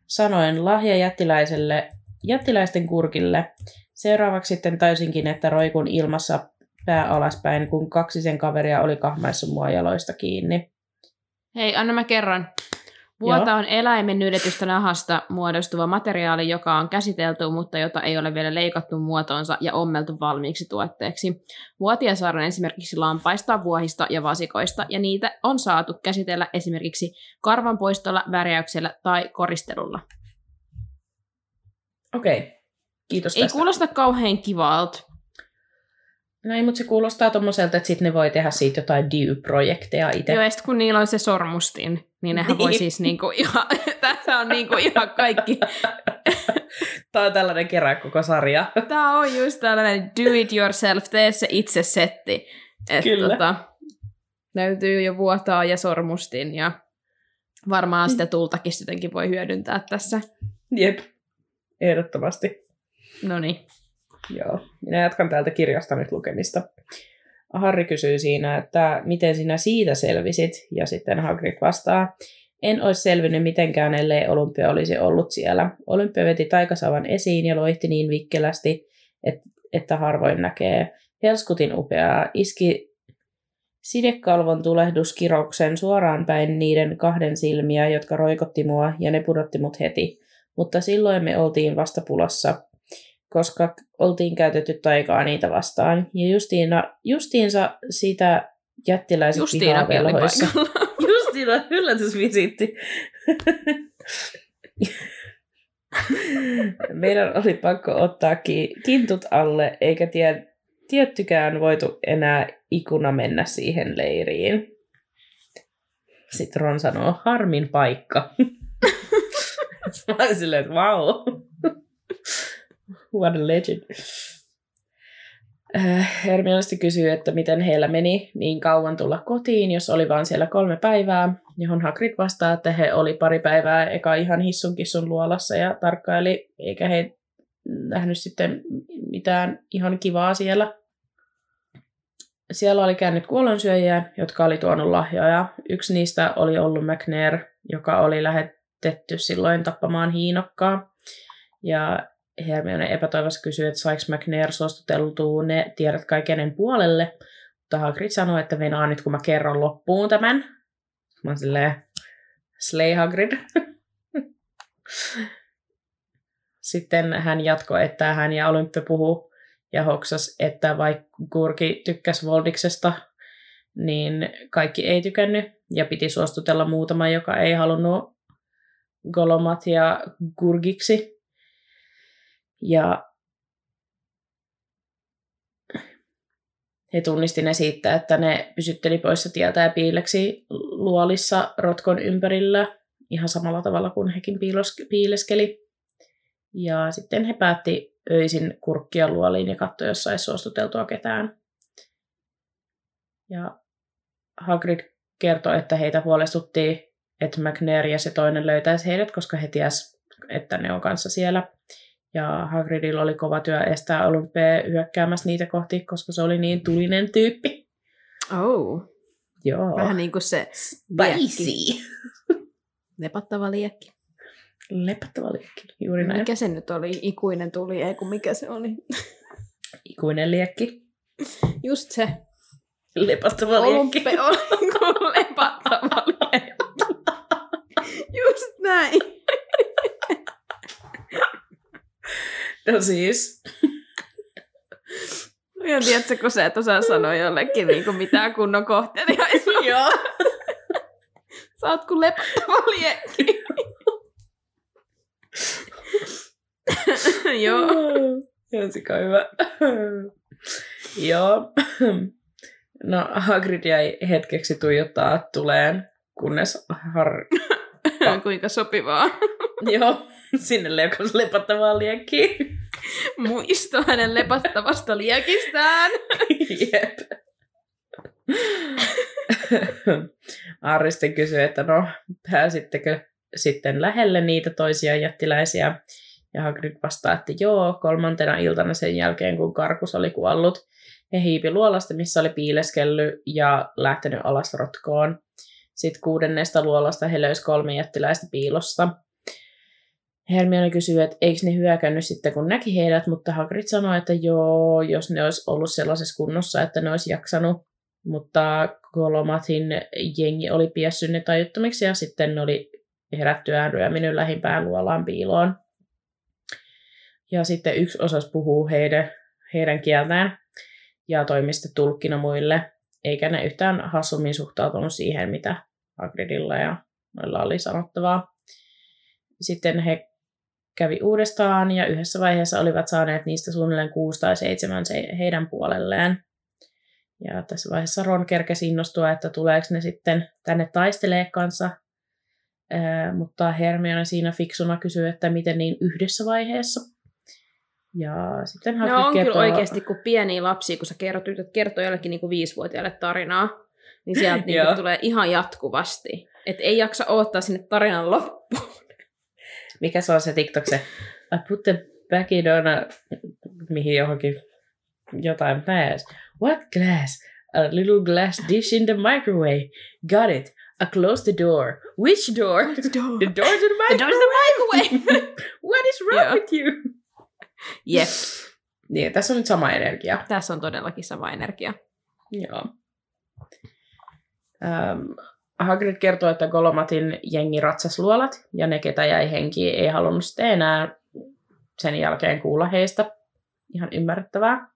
Sanoin lahja jättiläiselle, jättiläisten kurkille. Seuraavaksi sitten täysinkin, että roikun ilmassa pää alaspäin, kun kaksi sen kaveria oli kahmaissa mua jaloista kiinni. Hei, anna mä kerran. Vuota on eläimen nyljetystä nahasta muodostuva materiaali, joka on käsitelty, mutta jota ei ole vielä leikattu muotoonsa ja ommeltu valmiiksi tuotteeksi. Vuotia saadaan esimerkiksi lampaista, vuohista ja vasikoista, ja niitä on saatu käsitellä esimerkiksi karvanpoistolla, värjäyksellä tai koristelulla. Okei, kiitos Ei tästä. kuulosta kauhean kivalta. Ei, mutta se kuulostaa tommoselta, että sitten ne voi tehdä siitä jotain DIY-projekteja itse. Joo, ja sit kun niillä on se sormustin, niin nehän voi Niin. siis niinku ihan, tässä on niinku ihan kaikki. Tämä on tällainen kerää koko sarja. Tää on just tällainen do it yourself, tee se itse setti. Et Kyllä. Tota, löytyy jo vuotaa ja sormustin ja varmaan sitä tultakin sittenkin voi hyödyntää tässä. Jep, ehdottomasti. No niin. Joo, minä jatkan täältä kirjasta nyt lukemista. Harri kysyy siinä, että miten sinä siitä selvisit, ja sitten Hagrid vastaa, en olisi selvinnyt mitenkään, ellei Olympia olisi ollut siellä. Olympia veti taikasavan esiin ja loihti niin vikkelästi, et- että harvoin näkee. Helskutin upeaa, iski sidekalvon tulehduskiroksen suoraan päin niiden kahden silmiä, jotka roikotti mua, ja ne pudotti mut heti. Mutta silloin me oltiin vasta pulassa. Koska oltiin käytetty taikaa niitä vastaan. Ja justiina, justiinsa sitä jättiläiset Justiinakin oli pihavelhoissa. Justiina, yllätysvisiitti. Meidän oli pakko ottaa ki- kintut alle, eikä tie- tiettykään voitu enää ikuna mennä siihen leiriin. Sitten Ron sanoo, harmin paikka. Mä olin silleen, että wow. What a legend. Äh, Hermione sitten kysyy, että miten heillä meni niin kauan tulla kotiin, jos oli vaan siellä kolme päivää, johon Hagrid vastaa, että he oli pari päivää eka ihan hissun kissun luolassa ja tarkkaili, eikä he nähnyt sitten mitään ihan kivaa siellä. Siellä oli käynyt kuollonsyöjiä, jotka oli tuonut lahjoja. Yksi niistä oli ollut McNair, joka oli lähetetty silloin tappamaan hiinokkaa. Ja Hermione epätoivossa kysyi, että saiko McNair suostuteltua ne tiedät kai kenen puolelle. Mutta Hagrid sanoi, että venaa nyt kun mä kerron loppuun tämän. Mä oon silleen, Slay Hagrid. Sitten hän jatkoi, että hän ja Olympe puhuu ja hoksas, että vaikka Kurki tykkäsi Voldiksesta, niin kaikki ei tykännyt ja piti suostutella muutama, joka ei halunnut Golomat ja Gurgiksi. Ja he tunnisti ne siitä, että ne pysytteli poissa tieltä ja piileksi luolissa rotkon ympärillä ihan samalla tavalla kuin hekin piilos- piileskeli. Ja sitten he päätti öisin kurkkia luoliin ja katsoa, jos saisi suostuteltua ketään. Ja Hagrid kertoi, että heitä huolestutti, että McNair ja se toinen löytäisi heidät, koska he ties, että ne on kanssa siellä. Ja Hagridilla oli kova työ estää Olympea hyökkäämässä niitä kohti, koska se oli niin tulinen tyyppi. Oh. Joo. Vähän niin kuin se spicy. lepattava liekki. Lepättävä liekki. Juuri näin. Mikä se nyt oli? Ikuinen tuli, ei kun mikä se oli? Ikuinen liekki. Just se. Lepättävä liekki. Olympe oli kuin lepattava liekki. Just näin. No siis. Ja tiedätkö, kun sä et osaa sanoa jollekin niin kuin mitään kunnon kohteliaisuutta. Joo. Sä oot kuin lepattava liekki. Joo. Ihan sika hyvä. Joo. No Hagrid jäi hetkeksi tuijottaa tuleen, kunnes Har... Kuinka sopivaa. Joo, sinne leukas lepattavaa liekkiin. Muisto hänen lepattavasta liekistään. Jep. Sitten kysyi, että no, pääsittekö sitten lähelle niitä toisia jättiläisiä? Ja Hagrid vastaa, että joo, kolmantena iltana sen jälkeen, kun Karkus oli kuollut. He hiipi luolasta, missä oli piileskellyt ja lähtenyt alas rotkoon. Sitten kuudennesta luolasta he löysi kolme jättiläistä piilosta. Hermione kysyy, että eikö ne hyökännyt sitten, kun näki heidät, mutta Hagrid sanoi, että joo, jos ne olisi ollut sellaisessa kunnossa, että ne olisi jaksanut. Mutta Golomathin jengi oli piessyt ne tajuttomiksi ja sitten ne oli herättyään ryöminyt lähimpään luolaan piiloon. Ja sitten yksi osas puhuu heidän, heidän kieltään ja toimi sitten tulkkina muille, eikä ne yhtään hassummin suhtautunut siihen, mitä Hagridilla ja noilla oli sanottavaa. Sitten he kävi uudestaan ja yhdessä vaiheessa olivat saaneet niistä suunnilleen kuusi tai seitsemän se heidän puolelleen. Ja tässä vaiheessa Ron kerkesi innostua, että tuleeko ne sitten tänne taistelee kanssa. Ää, mutta Hermione siinä fiksuna kysyy, että miten niin yhdessä vaiheessa. Ja sitten Hagrid No on kertoo... kyllä oikeasti, kun pieniä lapsia, kun sä kerrot, yrität kertoa jollekin niin kuin viisivuotiaalle tarinaa, niin sieltä niin kuin tulee ihan jatkuvasti. Et ei jaksa odottaa sinne tarinan loppuun. Mikä se on se TikTok se? I put the back in on a... Mihin johonkin jotain pääs. What glass? A little glass dish in the microwave. Got it. I closed the door. Which door? The door to the The door microwave. to the microwave. What is wrong Joo. with you? Jep, Niin, tässä on nyt sama energia. tässä on todellakin sama energia. Joo. Ähm, Hagrid kertoo, että Golomatin jengi ratsas luolat, ja ne, ketä jäi henkiin, ei halunnut sitten enää sen jälkeen kuulla heistä. ihan ymmärrettävää.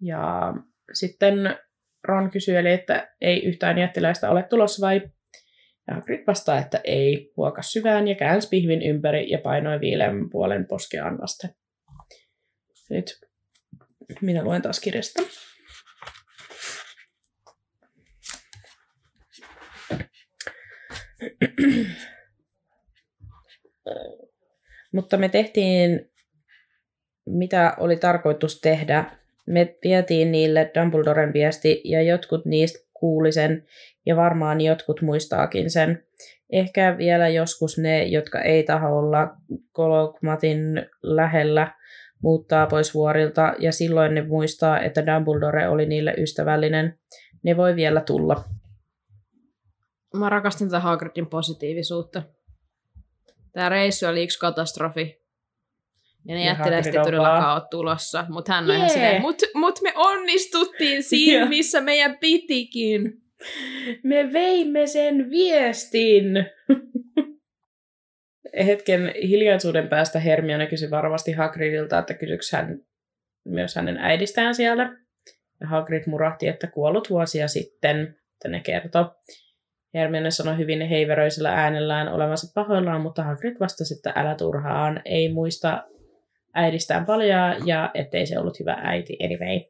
Ja sitten Ron kysyy, eli että ei yhtään jättiläistä ole tulossa vai? Ja Hagrid vastaa, että ei, huokas syvään ja käänsi pihvin ympäri ja painoi viileän puolen poskeaan vasten. Nyt minä luen taas kirjasta. Mutta me tehtiin, mitä oli tarkoitus tehdä. Me vietiin niille Dumbledoren viesti ja jotkut niistä kuuli sen ja varmaan jotkut muistaakin sen. Ehkä vielä joskus ne, jotka ei taho olla Kolokmatin lähellä, muuttaa pois vuorilta ja silloin ne muistaa, että Dumbledore oli niille ystävällinen. Ne voi vielä tulla. Mä rakastin tätä Hagridin positiivisuutta. Tämä reissu oli yksi katastrofi. Ja ne jättiläiset ei todellakaan ole tulossa. Mutta hän on ihan Jee. silleen, mut, mut me onnistuttiin siinä, missä meidän pitikin. Me veimme sen viestin. Hetken hiljaisuuden päästä Hermione kysyi varovasti Hagridilta, että kysyks hän myös hänen äidistään siellä. Ja Hagrid murahti, että kuollut vuosia sitten, että ne kertoi. Hermione sanoi hyvin heiveröisellä äänellään olevansa pahoillaan, mutta Hagrid vastasi, että älä turhaan, ei muista äidistään paljon ja ettei se ollut hyvä äiti anyway.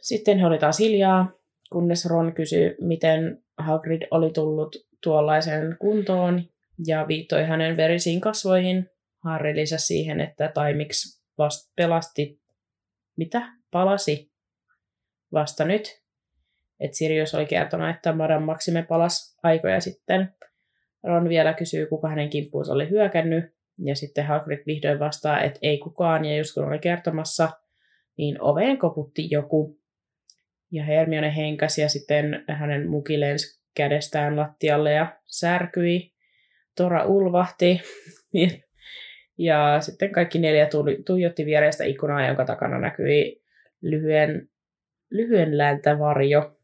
Sitten he oli taas hiljaa, kunnes Ron kysyi, miten Hagrid oli tullut tuollaiseen kuntoon ja viittoi hänen verisiin kasvoihin. Harry lisäsi siihen, että taimiksi vasta pelasti, mitä? Palasi vasta nyt. Et Sirius oli kertonut, että Madame Maxime palasi aikoja sitten. Ron vielä kysyy, kuka hänen kimppuunsa oli hyökännyt. Ja sitten Hagrid vihdoin vastaa, että ei kukaan, ja just kun oli kertomassa, niin oveen koputti joku. Ja Hermione henkäsi ja sitten hänen muki lensi kädestään lattialle ja särkyi. Tora ulvahti. Ja sitten kaikki neljä tuli, tuijotti viereistä ikkunaa, jonka takana näkyi lyhyen, lyhyen läntä varjo.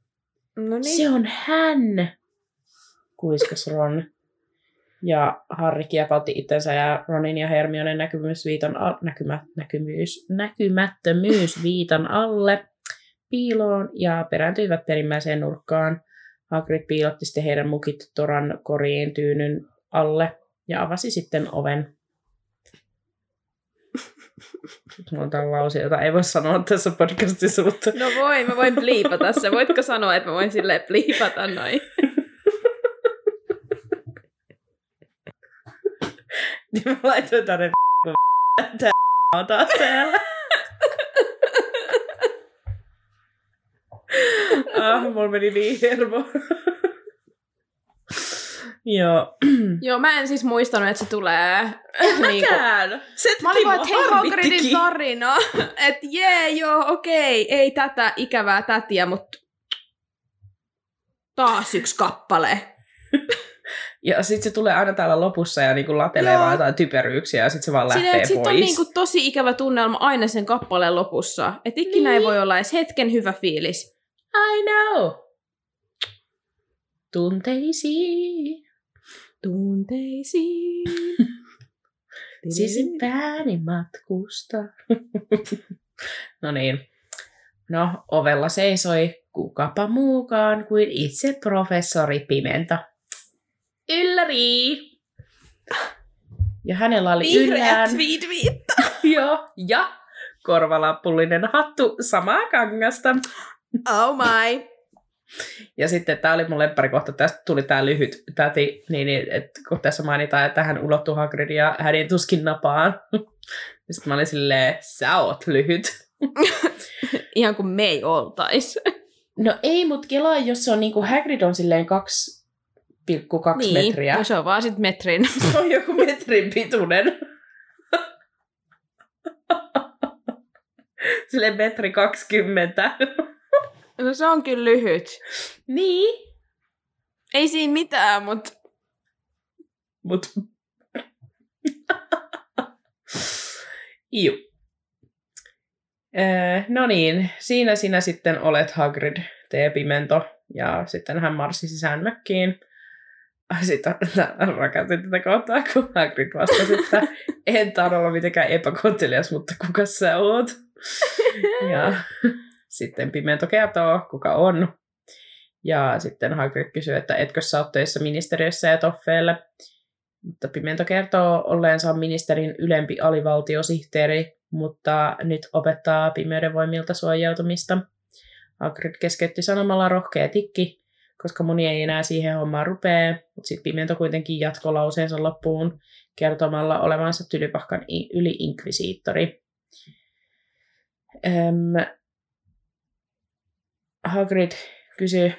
No Se on hän, kuiskas Ron. Ja Harry kiepautti itsensä ja Ronin ja Hermionen näkymysviitan al- näkymä, näkymyys, näkymättömyys viitan alle piiloon ja perääntyivät perimmäiseen nurkkaan. Hagrid piilotti sitten heidän mukit Toran koriin tyynyn alle ja avasi sitten oven. Mulla on lause, jota ei voi sanoa tässä podcastissa, mutta No voi, mä voin bliipata se. Voitko sanoa, että mä voin silleen bliipata noin? Niin mä laitoin tänne kun tää on taas täällä. Ah, mulla meni niin hermo. Joo. Joo, mä en siis muistanut, että se tulee. niin kuin- Mäkään! Se Mä olin vaan, että hei. Hagridin tarina. Että jee, joo, okei, ei tätä ikävää tätiä, mutta taas yksi kappale. Ja sit se tulee aina täällä lopussa ja niinku latelee Joo. vaan jotain typeryyksiä ja sit se vaan lähtee sit pois. on niinku tosi ikävä tunnelma aina sen kappaleen lopussa. Että ikinä ei Niin. voi olla edes hetken hyvä fiilis. I know. Tunteisiin. Tunteisiin. Sisimpääni matkusta. no niin. No, ovella seisoi kukapa muukaan kuin itse professori Pimento. Ylläri! Ja hänellä oli yllään... tweet Joo, ja korvalappullinen hattu samaa kangasta. Oh my. Ja sitten tämä oli mun lemparikohta, tästä tuli tämä lyhyt täti, niin, niin että kun tässä mainitaan, että hän ulottuu Hagrid ja hänen tuskin napaan. Sitten mä olin silleen, sä oot lyhyt. Ihan kuin me ei oltais. No ei, mut kelaa, jos se on niinku, Hagrid on silleen 2,2 niin. metriä. No se on vaan sit metrin. Se on joku metrin pituinen. Silleen metri kaksikymmentä. No se on kyllä lyhyt. niin. Ei siinä mitään, Mut... Iu. Öö, no niin, siinä sinä sitten olet Hagrid, tee pimento. Ja sitten hän marssi sisään mökkiin. Sitten rakastin tätä kohtaa, kun Hagrid vastasi, että en taida olla mitenkään epäkontelias, mutta kuka sä oot? Ja sitten Pimento kertoo, kuka on. Ja sitten Hagrid kysyy, että etkö sä oot töissä ministeriössä ja toffeelle. Mutta Pimento kertoo olleensa ministerin ylempi alivaltiosihteeri, mutta nyt opettaa pimeyden voimilta suojautumista. Hagrid keskeytti sanomalla rohkea tikki, koska moni ei enää siihen hommaan rupee, mutta sitten Pimento kuitenkin jatkoi lauseensa loppuun kertomalla olevansa tylypahkan yli-inkvisiittori. Hagrid kysyi,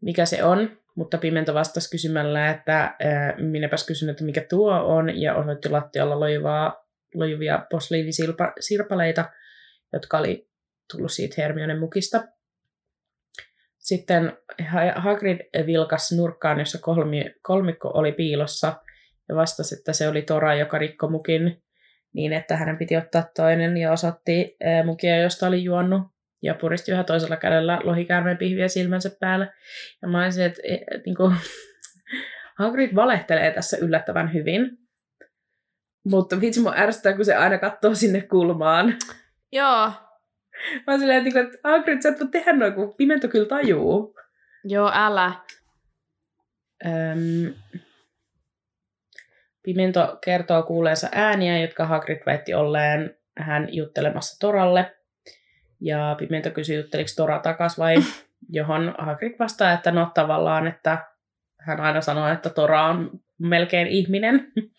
mikä se on, mutta Pimento vastasi kysymällä, että äh, minäpäs kysyn, että mikä tuo on, ja osoitti lattialla lojuvaa, lojuvia posliivisirpaleita, jotka oli tullut siitä Hermionen mukista. Sitten Hagrid vilkas nurkkaan, jossa kolmi, kolmikko oli piilossa, ja vastasi, että se oli Tora, joka rikko mukin niin, että hänen piti ottaa toinen ja osoitti mukia, josta oli juonut ja puristi yhä toisella kädellä lohikäärmeen pihviä silmänsä päällä. Ja mä olisin, että et, niin kuin, Hagrid valehtelee tässä yllättävän hyvin. Mutta vitsi mun ärsyttää, kun se aina katsoo sinne kulmaan. Joo. Mä oon silleen, että, että Hagrid, sä et voi tehdä noin, kun pimento kyllä tajuu. Joo, älä. Öm, Pimento kertoo kuuleensa ääniä, jotka Hagrid väitti olleen hän juttelemassa Toralle. Ja Pimento kysyi, jutteliko Tora takas vai johon Hagrid vastaa, että no tavallaan, että hän aina sanoo, että Tora on melkein ihminen.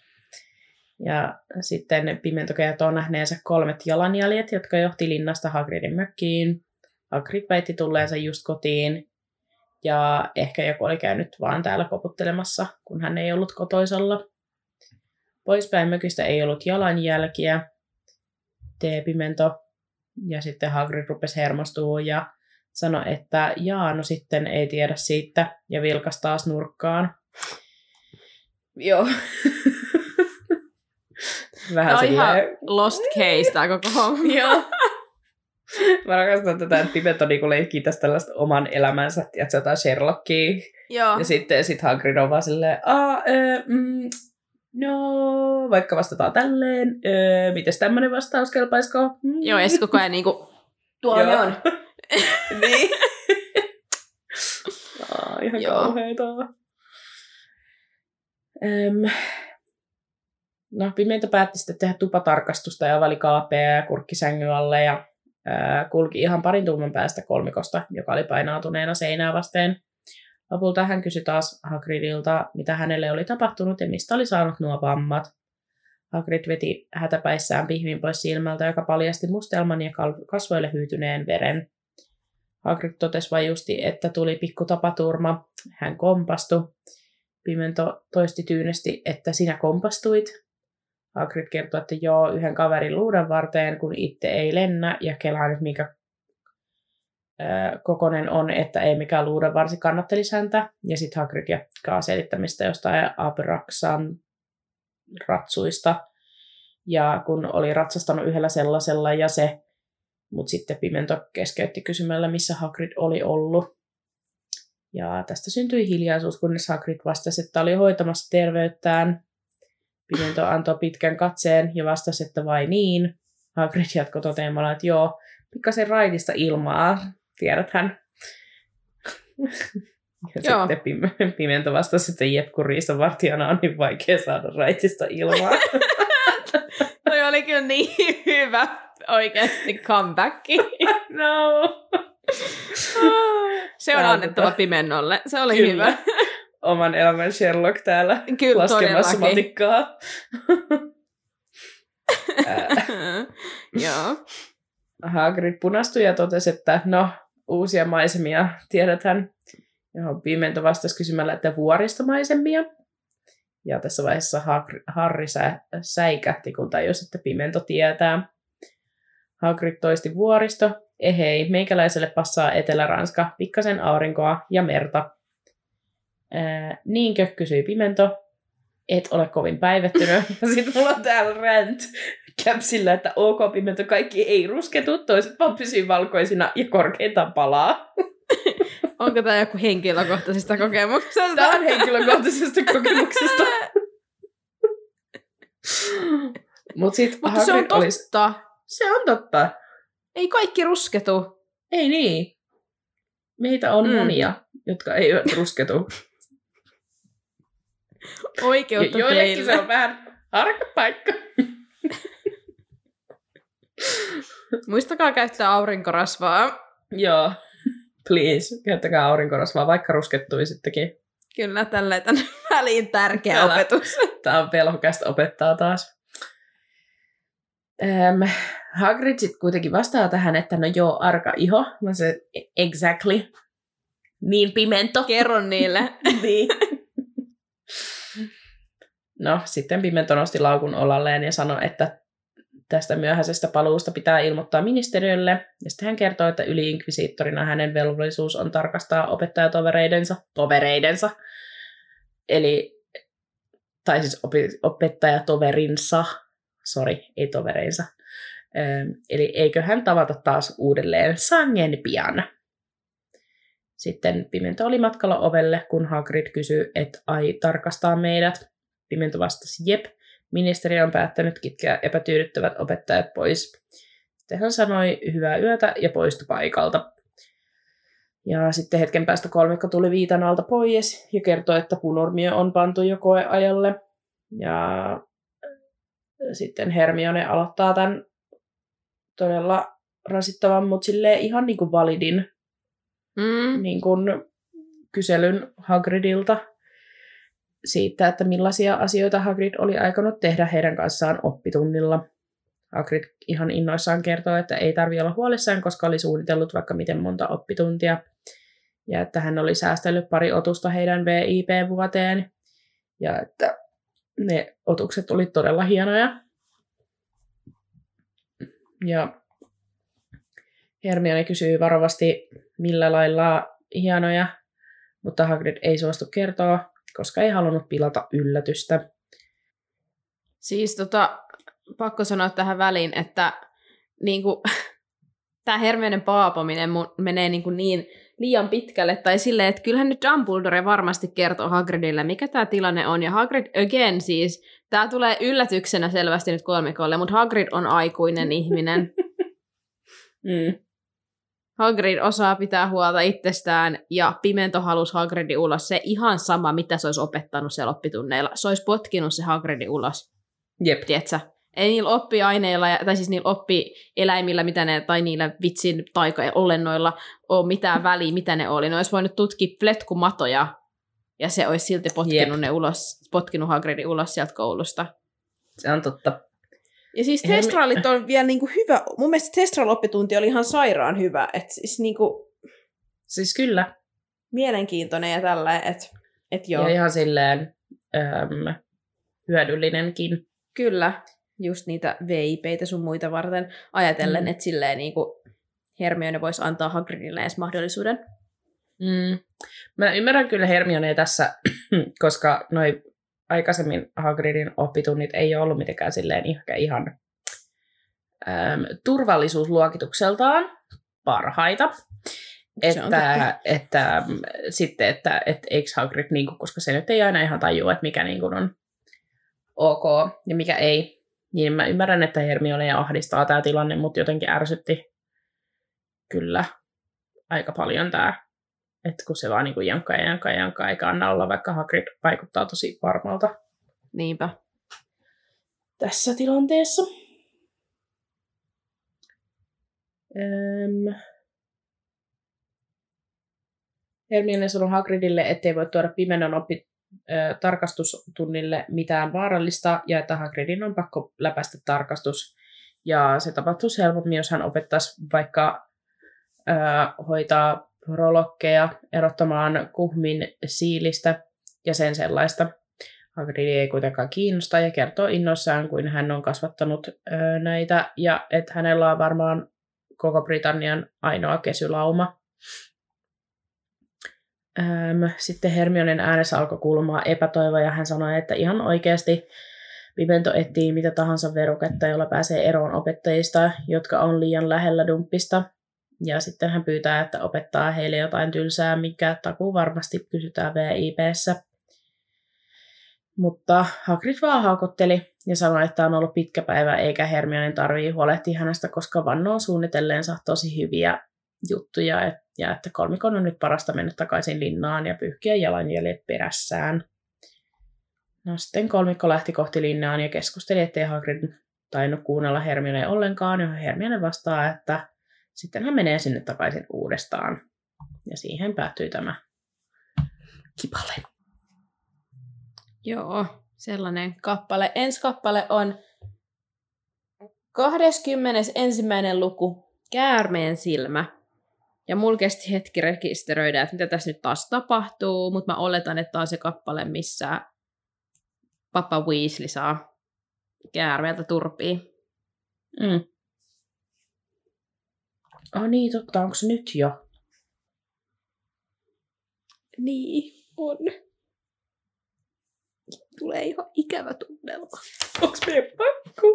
Ja sitten Pimento kertoo nähneensä kolmet jalanjäljet, jotka johti linnasta Hagridin mökkiin. Hagrid väitti tulleensa just kotiin, ja ehkä joku oli käynyt vaan täällä koputtelemassa, kun hän ei ollut kotoisalla. Poispäin mökistä ei ollut jalanjälkiä. T-pimento ja sitten Hagrid rupesi hermostua ja sanoi, että jaa, no sitten ei tiedä siitä ja vilkas taas nurkkaan. Joo. Vähän silleen... ihan lost case tämä koko homma. Joo. Mä rakastan tätä, että Pipet on niinku leikkii tästä tällaista oman elämänsä, että se jotain Sherlockia. Joo. Ja sitten sit Hagrid on vaan silleen, Aa, mm, no, vaikka vastataan tälleen, öö, mites tämmönen vastaus kelpaisiko? Mm. Joo, ja koko ajan niinku, tuomioon. niin. ah, ihan Joo. kauheeta. Öm, no, Pimento päätti sitten tehdä tupatarkastusta ja vali kaapea ja kurkkisängy alle ja ää, kulki ihan parin tuuman päästä kolmikosta, joka oli painautuneena seinää vasten. Lopulta hän kysyi taas Hagridilta, mitä hänelle oli tapahtunut ja mistä oli saanut nuo vammat. Hagrid veti hätäpäissään pihvin pois silmältä, joka paljasti mustelman ja kasvoille hyytyneen veren. Hagrid totesi vain justi, että tuli pikku tapaturma. Hän kompastui. Pimento toisti tyynesti, että sinä kompastuit. Hagrid kertoi, että joo, yhden kaverin luudan varteen, kun itse ei lennä, ja kelaa nyt, mikä kokonen on, että ei mikään luuda varsin kannattelisi häntä. Ja sitten Hagrid jatkaa selittämistä jostain Abraxan ratsuista. Ja kun oli ratsastanut yhdellä sellaisella ja se, mutta sitten Pimento keskeytti kysymällä, missä Hagrid oli ollut. Ja tästä syntyi hiljaisuus, kunnes Hagrid vastasi, että oli hoitamassa terveyttään. Pimento antoi pitkän katseen ja vastasi, että vai niin. Hagrid jatkoi toteamalla, että joo, pikkasen raitista ilmaa, tiedäthän. Ja Joo. sitten Pimento vastasi, että jep, kun riistavartijana on niin vaikea saada raitista ilmaa. Toi oli kyllä niin hyvä oikeasti comeback. no. Se on annettava Pimennolle. Se oli kyllä. hyvä. Oman elämän Sherlock täällä kyllä, laskemassa todellakin. matikkaa. Joo. Hagrid punastui ja totesi, että no, uusia maisemia, tiedethän. Johon Pimento vastasi kysymällä, että vuoristomaisemia. Ja tässä vaiheessa Harri sä, säikähti, kun tajusi, että Pimento tietää. Hagrid toisti vuoristo. Ehei, meikäläiselle passaa Etelä-Ranska, pikkasen aurinkoa ja merta. Ää, niinkö, kysyi Pimento. Et ole kovin päivettynyt. Sitten mulla on täällä rant käpsillä, että ok pimento kaikki ei rusketu, toiset vaan pysyy valkoisina ja korkeintaan palaa. Onko tämä joku henkilökohtaisista kokemuksesta? Tämä on henkilökohtaisesta kokemuksesta. Mut sit Mutta se on totta. Olisi... Se on totta. Ei kaikki rusketu. Ei niin. Meitä on Mm. mm. monia, jotka eivät rusketu. Oikeutta Jo- joillekin teille. se on vähän arka paikka. Muistakaa käyttää aurinkorasvaa. Joo. Please, käyttäkää aurinkorasvaa, vaikka ruskettuisittekin. Kyllä, tälleen tänne väliin tärkeä Älä. opetus. Tää on pelhokästä opettaa taas. Ähm, Hagrid sitten kuitenkin vastaa tähän, että no joo, arka iho. Mä se, exactly. Niin pimento. Kerro niille. niin. No, sitten Pimento nosti laukun olalleen ja sanoi, että tästä myöhäisestä paluusta pitää ilmoittaa ministeriölle. Ja sitten hän kertoo, että yliinkvisiittorina hänen velvollisuus on tarkastaa opettajatovereidensa, tovereidensa, eli, tai siis opi, opettajatoverinsa, sori, ei tovereinsa. Eli eikö hän tavata taas uudelleen sangen pian. Sitten Pimento oli matkalla ovelle, kun Hagrid kysyi, että ai tarkastaa meidät. Pimento vastasi, jep, ministeri on päättänyt kitkeä epätyydyttävät opettajat pois. Sitten hän sanoi hyvää yötä ja poistui paikalta. Ja sitten hetken päästä kolmikko tuli viitan alta pois ja kertoi, että punormio on pantu jo koeajalle. Ja sitten Hermione aloittaa tämän todella rasittavan, mutta silleen ihan niin kuin validin Mm. niin kuin kyselyn Hagridilta siitä, että millaisia asioita Hagrid oli aikonut tehdä heidän kanssaan oppitunnilla. Hagrid ihan innoissaan kertoo, että ei tarvi olla huolissaan, koska oli suunnitellut vaikka miten monta oppituntia. Ja että hän oli säästellyt pari otusta heidän VIP-vuoteen. Ja että ne otukset oli todella hienoja. Ja Hermione kysyy varovasti, millä lailla hienoja, mutta Hagrid ei suostu kertoa, koska ei halunnut pilata yllätystä. Siis tota, pakko sanoa tähän väliin, että niinku, tämä Hermionen paapominen mun menee niinku niin liian pitkälle, tai silleen, että kyllähän nyt Dumbledore varmasti kertoo Hagridille, mikä tämä tilanne on, ja Hagrid again siis, tämä tulee yllätyksenä selvästi nyt kolmikolle, mutta Hagrid on aikuinen ihminen. Mm. Hagrid osaa pitää huolta itsestään, ja Pimento halusi Hagridin ulos. Se ihan sama, mitä se olisi opettanut siellä oppitunneilla. Se olisi potkinut se Hagridin ulos, Jep. tietsä? Ei niillä oppiaineilla, ja- tai siis niillä oppieläimillä, mitä ne, tai niillä vitsin taika-olennoilla ole mitään väliä, mitä ne oli. Ne olisi voinut tutkia pletkumatoja, ja se olisi silti potkinut Jep. ne ulos, potkinut Hagridin ulos sieltä koulusta. Se on totta. Ja siis Eihän me- testraalit on vielä niinku hyvä. Mun mielestä testraal-oppitunti oli ihan sairaan hyvä. Et siis niinku Siis kyllä. mielenkiintoinen ja tällä, että et joo. Ja ihan silleen äm, hyödyllinenkin. Kyllä, just niitä VIPitä sun muita varten ajatellen, Mm. mm. että silleen niinku Hermione voisi antaa Hagridille edes mahdollisuuden. Mm. Mä ymmärrän kyllä Hermionea tässä, koska noi aikaisemmin Hagridin oppitunnit ei ole ollut mitenkään silleen ehkä ihan äm, turvallisuusluokitukseltaan parhaita. Että, että, mm, sitten, että et, eikö Hagrid, niinku, koska se nyt ei aina ihan tajua, että mikä niinku on ok ja mikä ei. Niin mä ymmärrän, että Hermione ahdistaa tämä tilanne, mutta jotenkin ärsytti kyllä aika paljon tämä että kun se vaan niin kuin jankkaa ja jankkaa ja jankkaa, eikä anna olla, vaikka Hagrid vaikuttaa tosi varmalta Niinpä. tässä tilanteessa. Öm. Hermione sanoi Hagridille, ettei voi tuoda pimenon oppi ö, tarkastustunnille mitään vaarallista ja että Hagridin on pakko läpäistä tarkastus. Ja se tapahtuisi helpommin, jos hän opettaisi vaikka ö, hoitaa rolokkeja erottamaan kuhmin siilistä ja sen sellaista. Hagrid ei kuitenkaan kiinnosta ja kertoo innoissaan, kuin hän on kasvattanut ö, näitä ja että hänellä on varmaan koko Britannian ainoa kesylauma. Öm, sitten Hermionen äänessä alkoi kuulumaan epätoivo ja hän sanoi, että ihan oikeasti Pimento etsii mitä tahansa veruketta, jolla pääsee eroon opettajista, jotka on liian lähellä dumppista. Ja sitten hän pyytää, että opettaa heille jotain tylsää, mikä takuu varmasti kysytään VIPssä. Mutta Hagrid vaan haukotteli ja sanoi, että on ollut pitkä päivä eikä Hermionen tarvii huolehtia hänestä, koska vannoo suunnitelleensa tosi hyviä juttuja ja että kolmikon on nyt parasta mennä takaisin linnaan ja pyyhkiä jalanjäljet perässään. No sitten kolmikko lähti kohti linnaan ja keskusteli, ettei Hagrid tainnut kuunnella Hermione ollenkaan, ja Hermione vastaa, että sitten hän menee sinne takaisin uudestaan. Ja siihen päättyi tämä kipale. Joo, sellainen kappale. Ensi kappale on 21. luku, Käärmeen silmä. Ja mulla kesti hetki rekisteröidä, että mitä tässä nyt taas tapahtuu, mutta mä oletan, että tämä on se kappale, missä Papa Weasley saa käärmeeltä turpia. Mm. Ah niin, totta, onko se nyt jo? Niin, on. Tulee ihan ikävä tunnelma. Onko meidän pakko?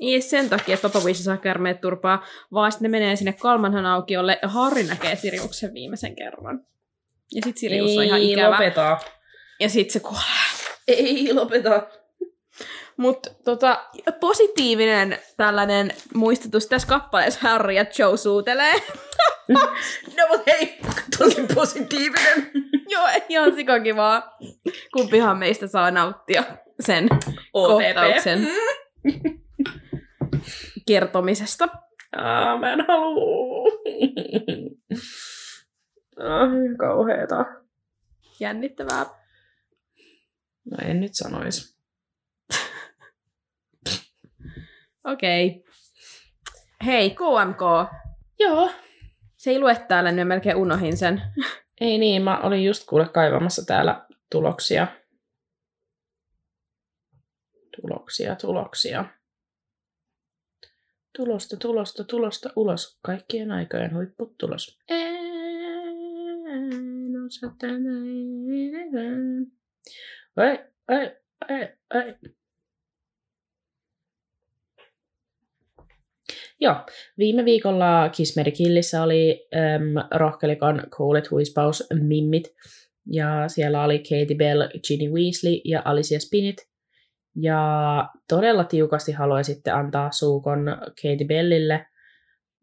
Ei sen takia, että Papa Weasley saa käärmeet turpaa, vaan sitten ne menee sinne kolmanhan aukiolle ja Harry näkee Siriuksen viimeisen kerran. Ja sit Sirius on ihan ikävä. lopeta. Ja sit se kuolee. Ei lopeta. Mutta tota, positiivinen tällainen muistutus tässä kappaleessa Harry ja Joe suutelee. No mut hei, tosi positiivinen. Joo, ihan sikakivaa. Kumpihan meistä saa nauttia sen kohtauksen kertomisesta. Aa, mä en halua. Ah, kauheeta. Jännittävää. No en nyt sanois. Okei. Okay. Hei, KMK. Joo. Se ei lue täällä, niin melkein unohin sen. Ei niin, mä olin just kuule kaivamassa täällä tuloksia. Tuloksia, tuloksia. Tulosta, tulosta, tulosta ulos. Kaikkien aikojen huipputulos. En osaa tänään. Ai, ai, ai, ai. Joo, viime viikolla Kismerikillissä oli äm, rohkelikon Kuulet huispaus Mimmit. Ja siellä oli Katie Bell, Ginny Weasley ja Alicia Spinit. Ja todella tiukasti haluaisitte antaa suukon Katie Bellille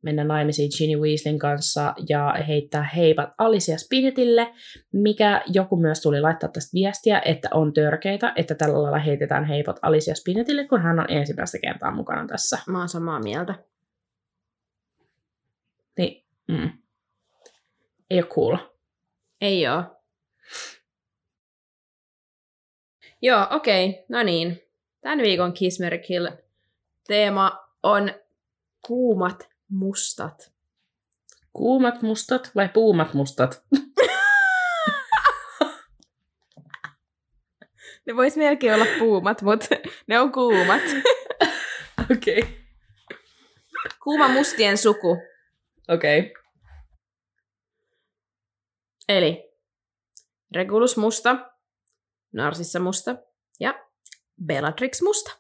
mennä naimisiin Ginny Weasleyn kanssa ja heittää heipat Alicia Spinetille, mikä joku myös tuli laittaa tästä viestiä, että on törkeitä, että tällä lailla heitetään heipat Alicia Spinetille, kun hän on ensimmäistä kertaa mukana tässä. Mä oon samaa mieltä. Niin, mm. ei ole cool. Ei oo. Joo, okei. Okay. No niin. Tämän viikon Kiss Mary Kill teema on kuumat mustat. Kuumat mustat vai puumat mustat? Ne vois melkein olla puumat, mutta ne on kuumat. Okei. Okay. Kuuma mustien suku. Okei. Okay. Eli Regulus musta, Narsissa musta ja Bellatrix musta.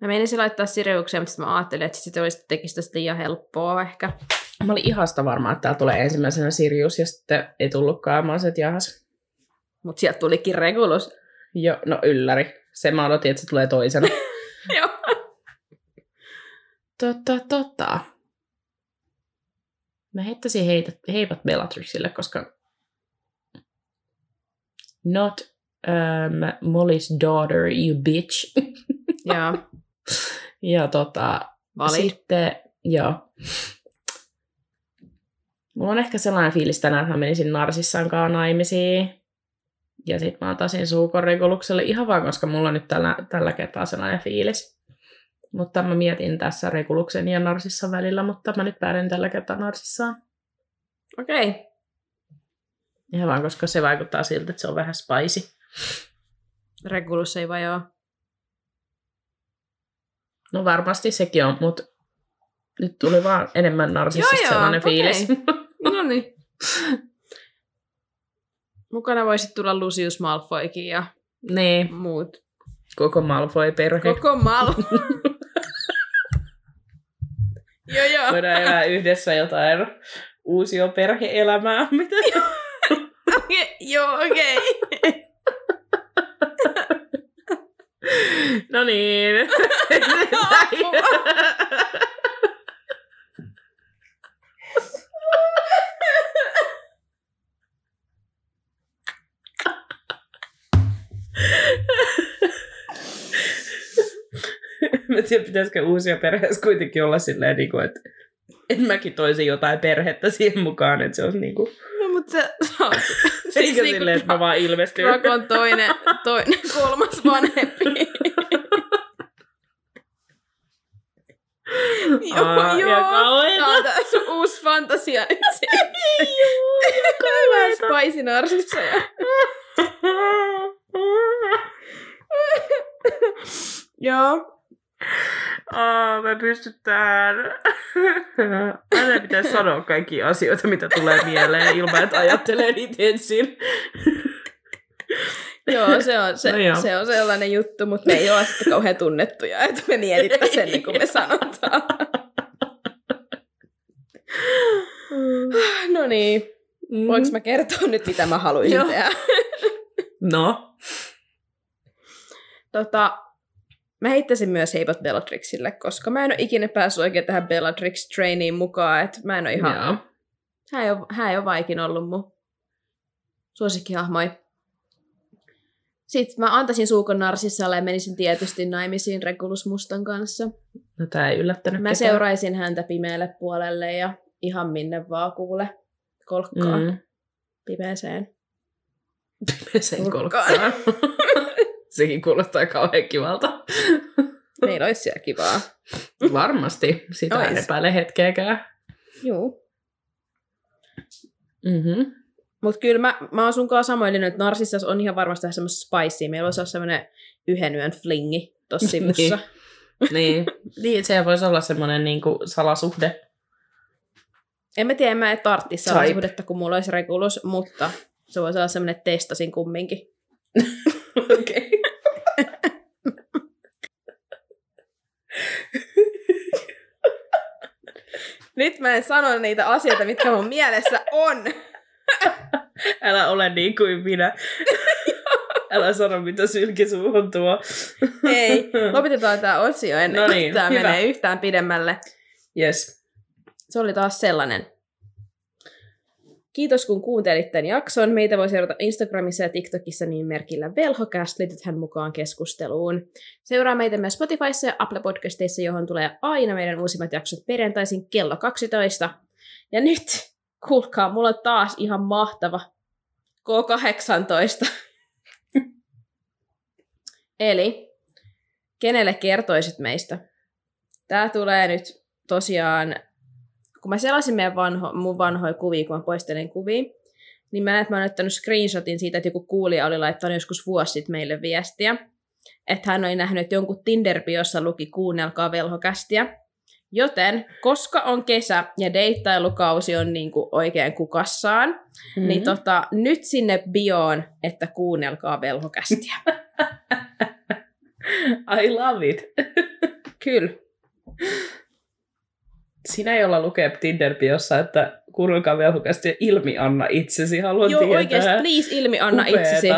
Mä menisin laittaa Siriukseen, mutta mä ajattelin, että se olisi tekisi tästä liian helppoa ehkä. Mä olin ihasta varma, että täällä tulee ensimmäisenä Sirius ja sitten ei tullutkaan. Mä olisin, jahas. Mutta sieltä tulikin Regulus. Joo, no ylläri. Se mä odotin, että se tulee toisena. Totta, totta. Mä heittäisin heitä, heipat Bellatrixille, koska not um, Molly's daughter, you bitch. Joo. ja tota, Valid. sitten, joo. Mulla on ehkä sellainen fiilis tänään, että mä menisin Narsissaan kanssa naimisiin. Ja sit mä antaisin suukon Regulukselle ihan vaan, koska mulla on nyt tällä, tällä kertaa sellainen fiilis. Mutta mä mietin tässä Reguluksen ja Narsissan välillä, mutta mä nyt päädyin tällä kertaa Narsissaan. Okei. Okay. Ihan vaan, koska se vaikuttaa siltä, että se on vähän spicy. Regulus ei vai joo. No varmasti sekin on, mutta nyt tuli vaan enemmän Narsissasta Joo, joo, sellainen okei. fiilis. No niin. Mukana voisi tulla Lucius Malfoykin ja niin, muut. Koko Malfoy-perhe. Koko mal. joo, joo. Voidaan elää yhdessä jotain uusia perhe-elämää. Mitä? Joo, okei. Okay. No niin. Mä tiedän, pitäisikö uusia perheessä kuitenkin olla silleen, niin kuin, että että mäkin toisin jotain perhettä siihen mukaan, että se olisi niin kuin, No, mutta se, se on... siis eikä niinku silleen, että mä vaan ilmestyn. Rakon toinen, toinen, kolmas vanhempi. Aa, ja kauheeta. Tää on sun uusi fantasia nyt Hyvä spicy narsissa. Joo. Aa, mä pystyn tähän. Aina pitäisi sanoa kaikki asioita, mitä tulee mieleen, ilman että ajattelee niitä ensin. Joo, se on, se, No joo. se on sellainen juttu, mutta me ei ole sitten kauhean tunnettuja, että me mietittäisiin ennen kuin me sanotaan. no niin, voinko mä kertoa nyt, mitä mä haluaisin tehdä? No. Tota, mä heittäisin myös heipot Bellatrixille, koska mä en ole ikinä päässyt oikein tähän Bellatrix-trainiin mukaan, että mä en ole ihan... Joo. Hän ei ole, hän ei ole vaan ikinä ollut mun suosikkihahmoi. Sitten mä antaisin suukon Narsissalle ja menisin tietysti naimisiin Regulus Mustan kanssa. No tää ei yllättänyt Mä ketään. seuraisin häntä pimeälle puolelle ja ihan minne vaan kuule kolkkaan mm. Mm. pimeeseen. Sen Nurkkaan. kolkkaan. Sekin kuulostaa kauhean kivalta. Meillä olisi siellä kivaa. Varmasti. Sitä en Ois. epäile hetkeäkään. Joo. Mm-hmm. Mutta kyllä mä, mä oon sunkaan samoin että Narsissas on ihan varmasti vähän semmoista spicea. Meillä olla semmoinen yhden yön flingi tossa sivussa. niin. niin, se voisi olla semmoinen niinku salasuhde. En mä tiedä, mä en tarttisi Type. sellaista suhdetta, kun mulla olisi Regulus, mutta se voisi olla semmoinen, että testasin kumminkin. Okei. Nyt mä en sano niitä asioita, mitkä mun mielessä on. Älä ole niin kuin minä. Älä sano, mitä sylki suuhun tuo. Ei, lopetetaan tämä osio ennen No niin, tämä menee yhtään pidemmälle. Yes. Se oli taas sellainen. Kiitos kun kuuntelit tämän jakson. Meitä voi seurata Instagramissa ja TikTokissa niin merkillä Velhocast. Liitythän mukaan keskusteluun. Seuraa meitä myös Spotifyssa ja Apple Podcasteissa, johon tulee aina meidän uusimmat jaksot perjantaisin kello 12. Ja nyt, kuulkaa, mulla on taas ihan mahtava K18. Eli, kenelle kertoisit meistä? Tää tulee nyt tosiaan kun mä selasin meidän vanho, mun vanhoja kuvia, kun mä poistelin kuvia, niin mä näin, että mä oon ottanut screenshotin siitä, että joku kuulija oli laittanut joskus vuosi sitten meille viestiä, että hän oli nähnyt, että jonkun tinder jossa luki kuunnelkaa velhokästiä. Joten, koska on kesä ja deittailukausi on niin kuin oikein kukassaan, mm-hmm. niin tota, nyt sinne bioon, että kuunnelkaa velhokästiä. I love it. Kyllä. Sinä, jolla lukee Tinder-biossa, että kuunnelkaa velhokasti ja ilmi anna itsesi. Haluan Joo, tietää. oikeasti, please ilmi anna Upeeta. itsesi.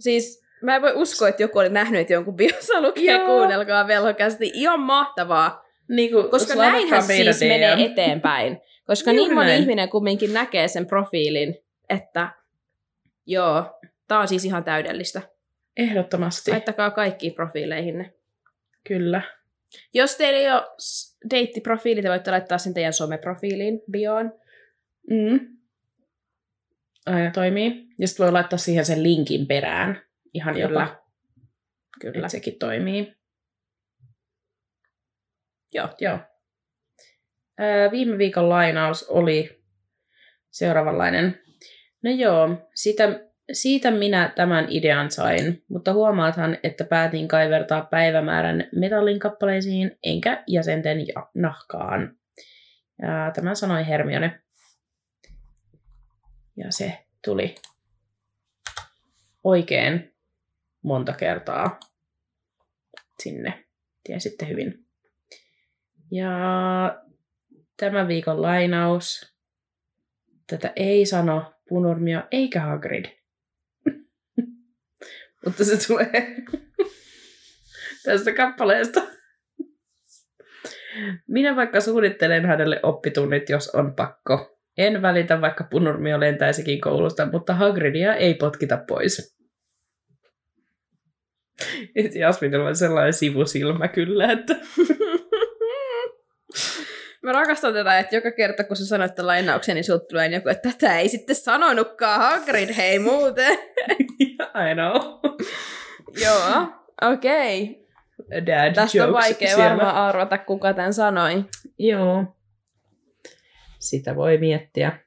Siis mä en voi uskoa, että joku oli nähnyt, että jonkun biossa lukee Joo. kuunnelkaa velhokästi. Ihan mahtavaa. Niin kuin, Koska näinhän siis DM. menee eteenpäin. Koska Juuri niin moni näin. ihminen kumminkin näkee sen profiilin, että joo, tää on siis ihan täydellistä. Ehdottomasti, Laittakaa kaikkiin profiileihinne. kyllä. Jos teillä ei ole deittiprofiili, te voitte laittaa sen teidän someprofiiliin, bioon. Mm. Aina toimii. Ja sitten voi laittaa siihen sen linkin perään. Ihan Kyllä. jopa. Kyllä. Että sekin toimii. Joo. Joo. Öö, viime viikon lainaus oli seuraavanlainen. No joo, siitä, siitä minä tämän idean sain, mutta huomaathan, että päätin kaivertaa päivämäärän metallin kappaleisiin enkä jäsenten ja nahkaan. Ja tämä sanoi Hermione. Ja se tuli oikein monta kertaa sinne. Tiesitte hyvin. Ja tämän viikon lainaus. Tätä ei sano Punurmio eikä Hagrid. Mutta se tulee tästä kappaleesta. Minä vaikka suunnittelen hänelle oppitunnit, jos on pakko. En välitä, vaikka Punurmio lentäisikin koulusta, mutta Hagridia ei potkita pois. Jasminilla on sellainen sivusilmä kyllä, että Mä rakastan tätä, että joka kerta kun sä sanoit tämän lainauksen, niin sulta tulee joku, että tätä ei sitten sanonutkaan Hagrid, hei muuten. I know. Joo, okei. Okay. Dad Tästä on vaikea siellä. varmaan arvata, kuka tämän sanoi. Joo. Sitä voi miettiä.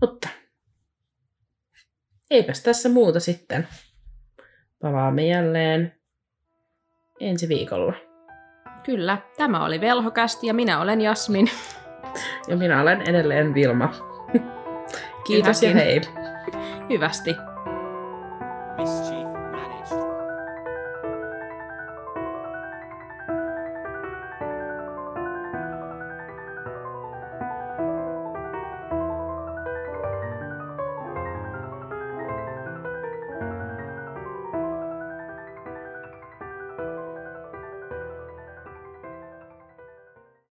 Mutta eipäs tässä muuta sitten. Palaamme jälleen ensi viikolla. Kyllä, tämä oli Velhokästi ja minä olen Jasmin. Ja minä olen edelleen Vilma. Kiitos ja hei. Hyvästi.